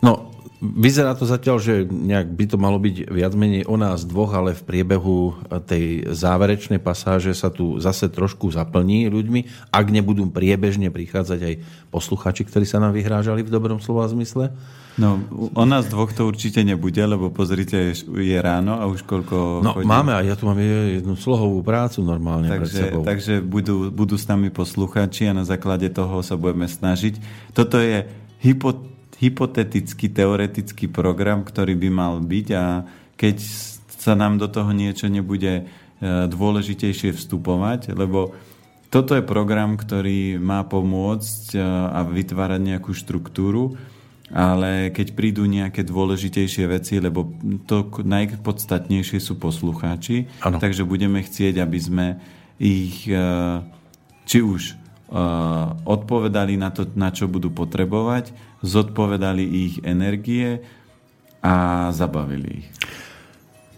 No, vyzerá to zatiaľ, že nejak by to malo byť viac menej o nás dvoch, ale v priebehu tej záverečnej pasáže sa tu zase trošku zaplní ľuďmi, ak nebudú priebežne prichádzať aj posluchači, ktorí sa nám vyhrážali v dobrom slova zmysle. No, o nás dvoch to určite nebude, lebo pozrite, je ráno a už koľko No, chodí. máme a ja tu mám jednu slohovú prácu normálne takže, pred sebou. Takže budú, budú s nami posluchači a na základe toho sa budeme snažiť. Toto je hypo, hypotetický, teoretický program, ktorý by mal byť a keď sa nám do toho niečo nebude e, dôležitejšie vstupovať, lebo toto je program, ktorý má pomôcť e, a vytvárať nejakú štruktúru, ale keď prídu nejaké dôležitejšie veci, lebo to najpodstatnejšie sú poslucháči, ano. takže budeme chcieť, aby sme ich e, či už odpovedali na to, na čo budú potrebovať, zodpovedali ich energie a zabavili ich.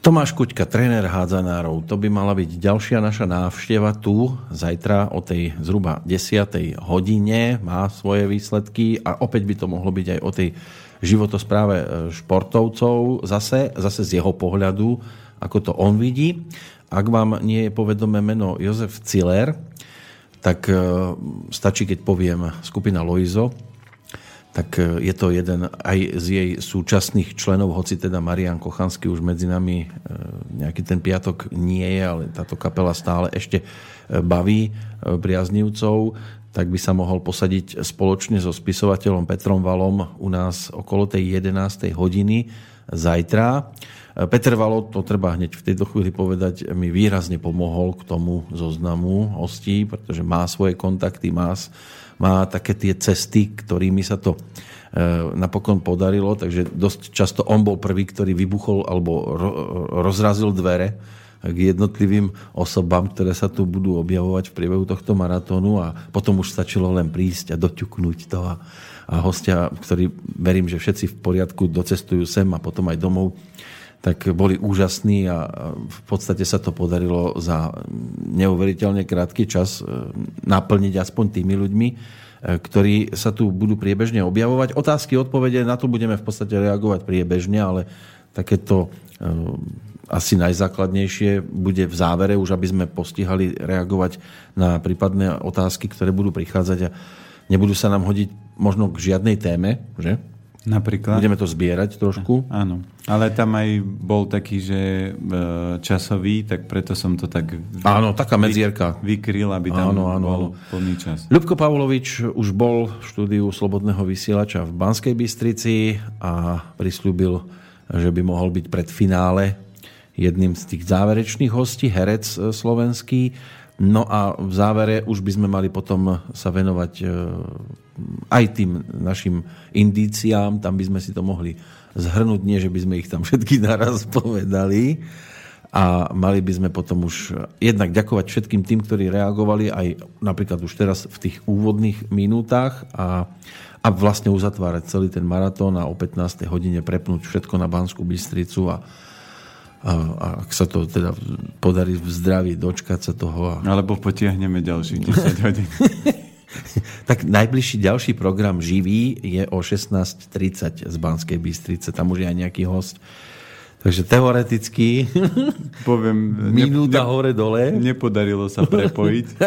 Tomáš Kuťka, tréner hádzanárov, to by mala byť ďalšia naša návšteva tu zajtra o tej zhruba 10. hodine, má svoje výsledky a opäť by to mohlo byť aj o tej životospráve e, športovcov zase, zase z jeho pohľadu, ako to on vidí. Ak vám nie je povedomé meno Jozef Ciller, tak e, stačí, keď poviem skupina Loizo, tak e, je to jeden aj z jej súčasných členov, hoci teda Marian Kochanský už medzi nami e, nejaký ten piatok nie je, ale táto kapela stále ešte baví priaznivcov, tak by sa mohol posadiť spoločne so spisovateľom Petrom Valom u nás okolo tej 11. hodiny zajtra. Peter Valo, to treba hneď v tejto chvíli povedať, mi výrazne pomohol k tomu zoznamu hostí, pretože má svoje kontakty, má má také tie cesty, ktorými sa to e, napokon podarilo, takže dosť často on bol prvý, ktorý vybuchol alebo rozrazil dvere k jednotlivým osobám, ktoré sa tu budú objavovať v priebehu tohto maratónu a potom už stačilo len prísť a doťuknúť to a, a hostia, ktorí verím, že všetci v poriadku docestujú sem a potom aj domov, tak boli úžasní a v podstate sa to podarilo za neuveriteľne krátky čas e, naplniť aspoň tými ľuďmi, e, ktorí sa tu budú priebežne objavovať. Otázky, odpovede, na to budeme v podstate reagovať priebežne, ale takéto e, asi najzákladnejšie bude v závere, už aby sme postihali reagovať na prípadné otázky, ktoré budú prichádzať a nebudú sa nám hodiť možno k žiadnej téme, že? Napríklad? Budeme to zbierať trošku. Áno. Ale tam aj bol taký, že e, časový, tak preto som to tak... Áno, taká medzierka. Vykryl, aby tam áno, áno, bol plný čas. Ľubko Pavlovič už bol v štúdiu Slobodného vysielača v Banskej Bystrici a prislúbil, že by mohol byť pred finále jedným z tých záverečných hostí, herec e, slovenský. No a v závere už by sme mali potom sa venovať e, aj tým našim indíciám, tam by sme si to mohli zhrnúť, nie že by sme ich tam všetky naraz povedali. a mali by sme potom už jednak ďakovať všetkým tým, ktorí reagovali aj napríklad už teraz v tých úvodných minútach a, a vlastne uzatvárať celý ten maratón a o 15. hodine prepnúť všetko na Banskú Bystricu a, a, a ak sa to teda podarí v zdraví dočkať sa toho. A... Alebo potiahneme ďalších 10 hodín. tak najbližší ďalší program živý je o 16.30 z Banskej Bystrice. Tam už je aj nejaký host Takže teoreticky Poviem, minúta ne, hore-dole. Nepodarilo sa prepojiť.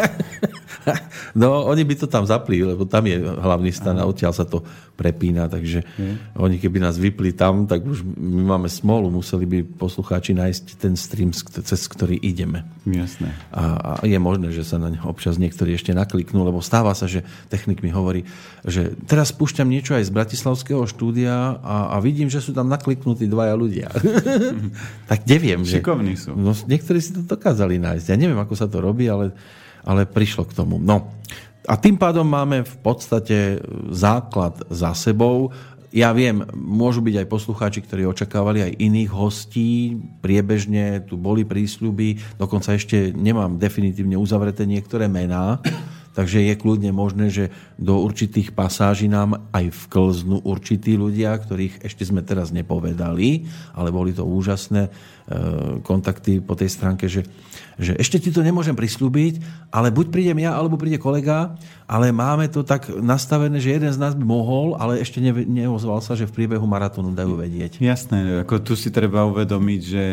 no, oni by to tam zapli, lebo tam je hlavný stan a odtiaľ sa to prepína, takže hmm. oni keby nás vypli tam, tak už my máme smolu, museli by poslucháči nájsť ten stream, cez ktorý ideme. Jasné. A, a je možné, že sa na občas niektorí ešte nakliknú, lebo stáva sa, že technik mi hovorí, že teraz spúšťam niečo aj z Bratislavského štúdia a, a vidím, že sú tam nakliknutí dvaja ľudia. tak neviem. Šikovní sú. No, niektorí si to dokázali nájsť. Ja neviem, ako sa to robí, ale, ale prišlo k tomu. No. A tým pádom máme v podstate základ za sebou. Ja viem, môžu byť aj poslucháči, ktorí očakávali aj iných hostí. Priebežne tu boli prísľuby. Dokonca ešte nemám definitívne uzavreté niektoré mená. Takže je kľudne možné, že do určitých pasáží nám aj vklznú určití ľudia, ktorých ešte sme teraz nepovedali, ale boli to úžasné e, kontakty po tej stránke, že že ešte ti to nemôžem prislúbiť, ale buď prídem ja, alebo príde kolega, ale máme to tak nastavené, že jeden z nás by mohol, ale ešte ne, neozval sa, že v priebehu maratónu dajú vedieť. Jasné, ako tu si treba uvedomiť, že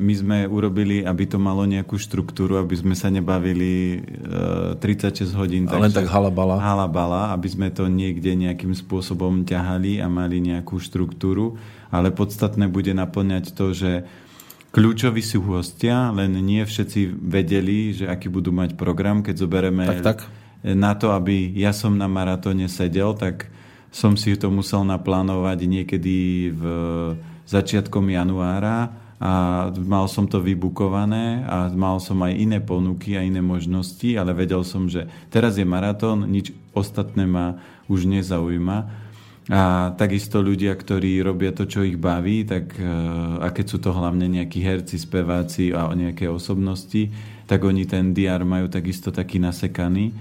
my sme urobili, aby to malo nejakú štruktúru, aby sme sa nebavili e, 36 hodín. A len tak halabala. Halabala, aby sme to niekde nejakým spôsobom ťahali a mali nejakú štruktúru, ale podstatné bude naplňať to, že Kľúčoví sú hostia, len nie všetci vedeli, že aký budú mať program. Keď zoberieme tak, tak. na to, aby ja som na maratóne sedel, tak som si to musel naplánovať niekedy v začiatkom januára a mal som to vybukované a mal som aj iné ponuky a iné možnosti, ale vedel som, že teraz je maratón, nič ostatné ma už nezaujíma a takisto ľudia, ktorí robia to, čo ich baví, tak, e, a keď sú to hlavne nejakí herci, speváci a nejaké osobnosti, tak oni ten diar majú takisto taký nasekaný.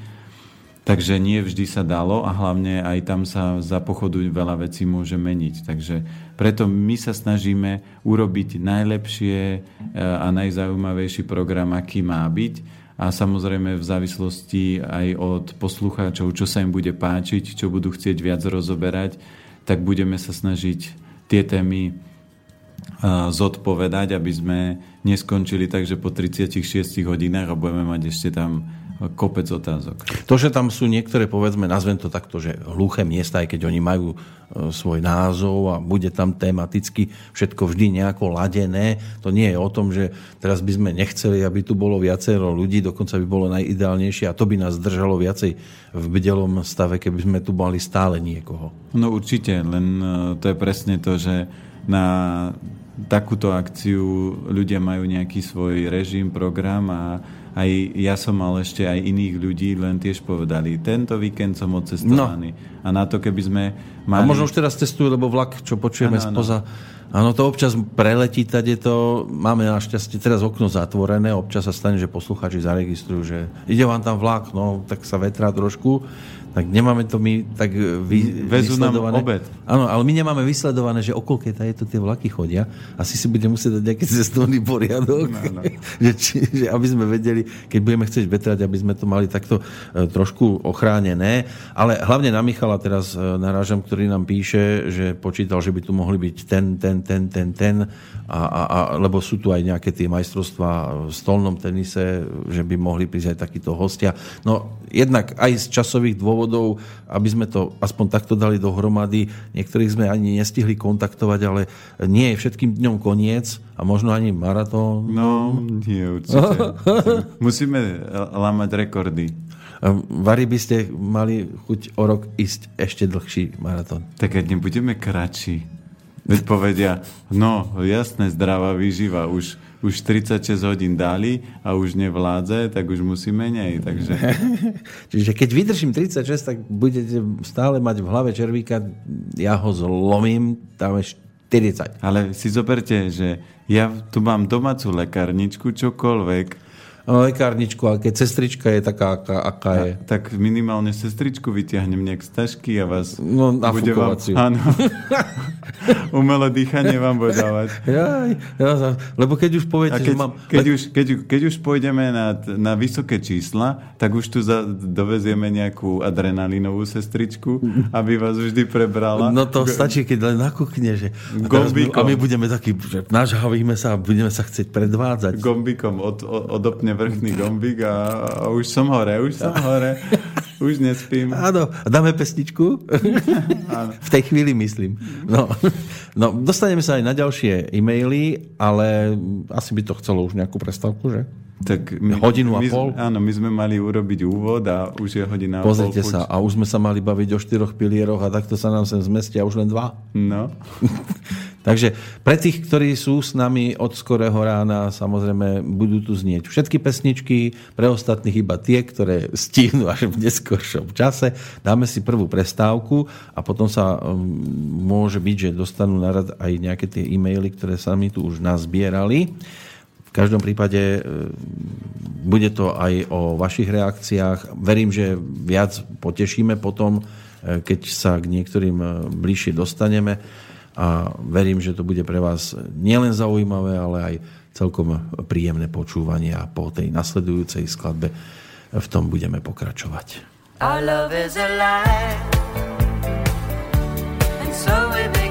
Takže nie vždy sa dalo a hlavne aj tam sa za pochodu veľa vecí môže meniť. Takže preto my sa snažíme urobiť najlepšie e, a najzaujímavejší program, aký má byť. A samozrejme v závislosti aj od poslucháčov, čo sa im bude páčiť, čo budú chcieť viac rozoberať, tak budeme sa snažiť tie témy zodpovedať, aby sme neskončili tak, že po 36 hodinách a budeme mať ešte tam kopec otázok. To, že tam sú niektoré, povedzme, nazvem to takto, že hluché miesta, aj keď oni majú e, svoj názov a bude tam tematicky všetko vždy nejako ladené, to nie je o tom, že teraz by sme nechceli, aby tu bolo viacero ľudí, dokonca by bolo najideálnejšie a to by nás držalo viacej v bdelom stave, keby sme tu mali stále niekoho. No určite, len e, to je presne to, že na takúto akciu ľudia majú nejaký svoj režim, program a aj ja som mal ešte aj iných ľudí, len tiež povedali, tento víkend som odcestovaný. No. A na to, keby sme mali... A možno už teraz cestujú, lebo vlak, čo počujeme ano, spoza... Áno, to občas preletí, tady to máme našťastie teraz okno zatvorené, občas sa stane, že posluchači zaregistrujú, že ide vám tam vlak, no tak sa vetrá trošku, tak nemáme to my tak vy, Vezú vysledované. nám obed. Áno, ale my nemáme vysledované, že okolo je to tie vlaky chodia. Asi si budeme musieť dať nejaký cestovný poriadok, no, no. že, či, že aby sme vedeli, keď budeme chcieť vetrať, aby sme to mali takto e, trošku ochránené. Ale hlavne na Michala teraz e, narážam, ktorý nám píše, že počítal, že by tu mohli byť ten, ten, ten, ten, ten, a, a, a, lebo sú tu aj nejaké tie majstrovstvá v stolnom tenise, že by mohli prísť aj takíto hostia. No jednak aj z časových dôvodov dôvodov, aby sme to aspoň takto dali dohromady. Niektorých sme ani nestihli kontaktovať, ale nie je všetkým dňom koniec a možno ani maratón. No, nie, určite. Musíme lámať rekordy. Vary by ste mali chuť o rok ísť ešte dlhší maratón. Tak keď nebudeme kratší, veď povedia, no jasné, zdravá výživa, už už 36 hodín dali a už nevládze, tak už musí menej. Takže... Čiže keď vydržím 36, tak budete stále mať v hlave červíka, ja ho zlomím, tam 40. Ale si zoberte, že ja tu mám domácu lekárničku, čokoľvek, lekárničku, ale keď sestrička je taká, aká, aká je. A, tak minimálne sestričku vyťahnem nejak z tašky a vás... No, bude vám, Áno. Umelé dýchanie vám bude dávať. Ja, ja, lebo keď už poviete, keď, že mám... Keď, už, keď, keď už pôjdeme na, na vysoké čísla, tak už tu za, dovezieme nejakú adrenalinovú sestričku, aby vás vždy prebrala. No to stačí, keď len nakúkne, že... A, my, a my budeme takí, že nažhavíme sa a budeme sa chcieť predvádzať. Gombikom od, od, odopne vrchný gombík a, a už som hore, už som hore. Už nespím. Áno, dáme pesničku? Áno. V tej chvíli myslím. No, no, dostaneme sa aj na ďalšie e-maily, ale asi by to chcelo už nejakú prestávku, že? Tak my, hodinu a my, pol? Áno, my sme mali urobiť úvod a už je hodina Pozrite a pol. sa, a už sme sa mali baviť o štyroch pilieroch a takto sa nám sem zmestia už len dva. No. Takže pre tých, ktorí sú s nami od skorého rána, samozrejme budú tu znieť všetky pesničky, pre ostatných iba tie, ktoré stihnú až v neskoršom čase. Dáme si prvú prestávku a potom sa um, môže byť, že dostanú na rad aj nejaké tie e-maily, ktoré sa mi tu už nazbierali. V každom prípade um, bude to aj o vašich reakciách. Verím, že viac potešíme potom, uh, keď sa k niektorým uh, bližšie dostaneme a verím, že to bude pre vás nielen zaujímavé, ale aj celkom príjemné počúvanie a po tej nasledujúcej skladbe v tom budeme pokračovať. Our love is alive, and so we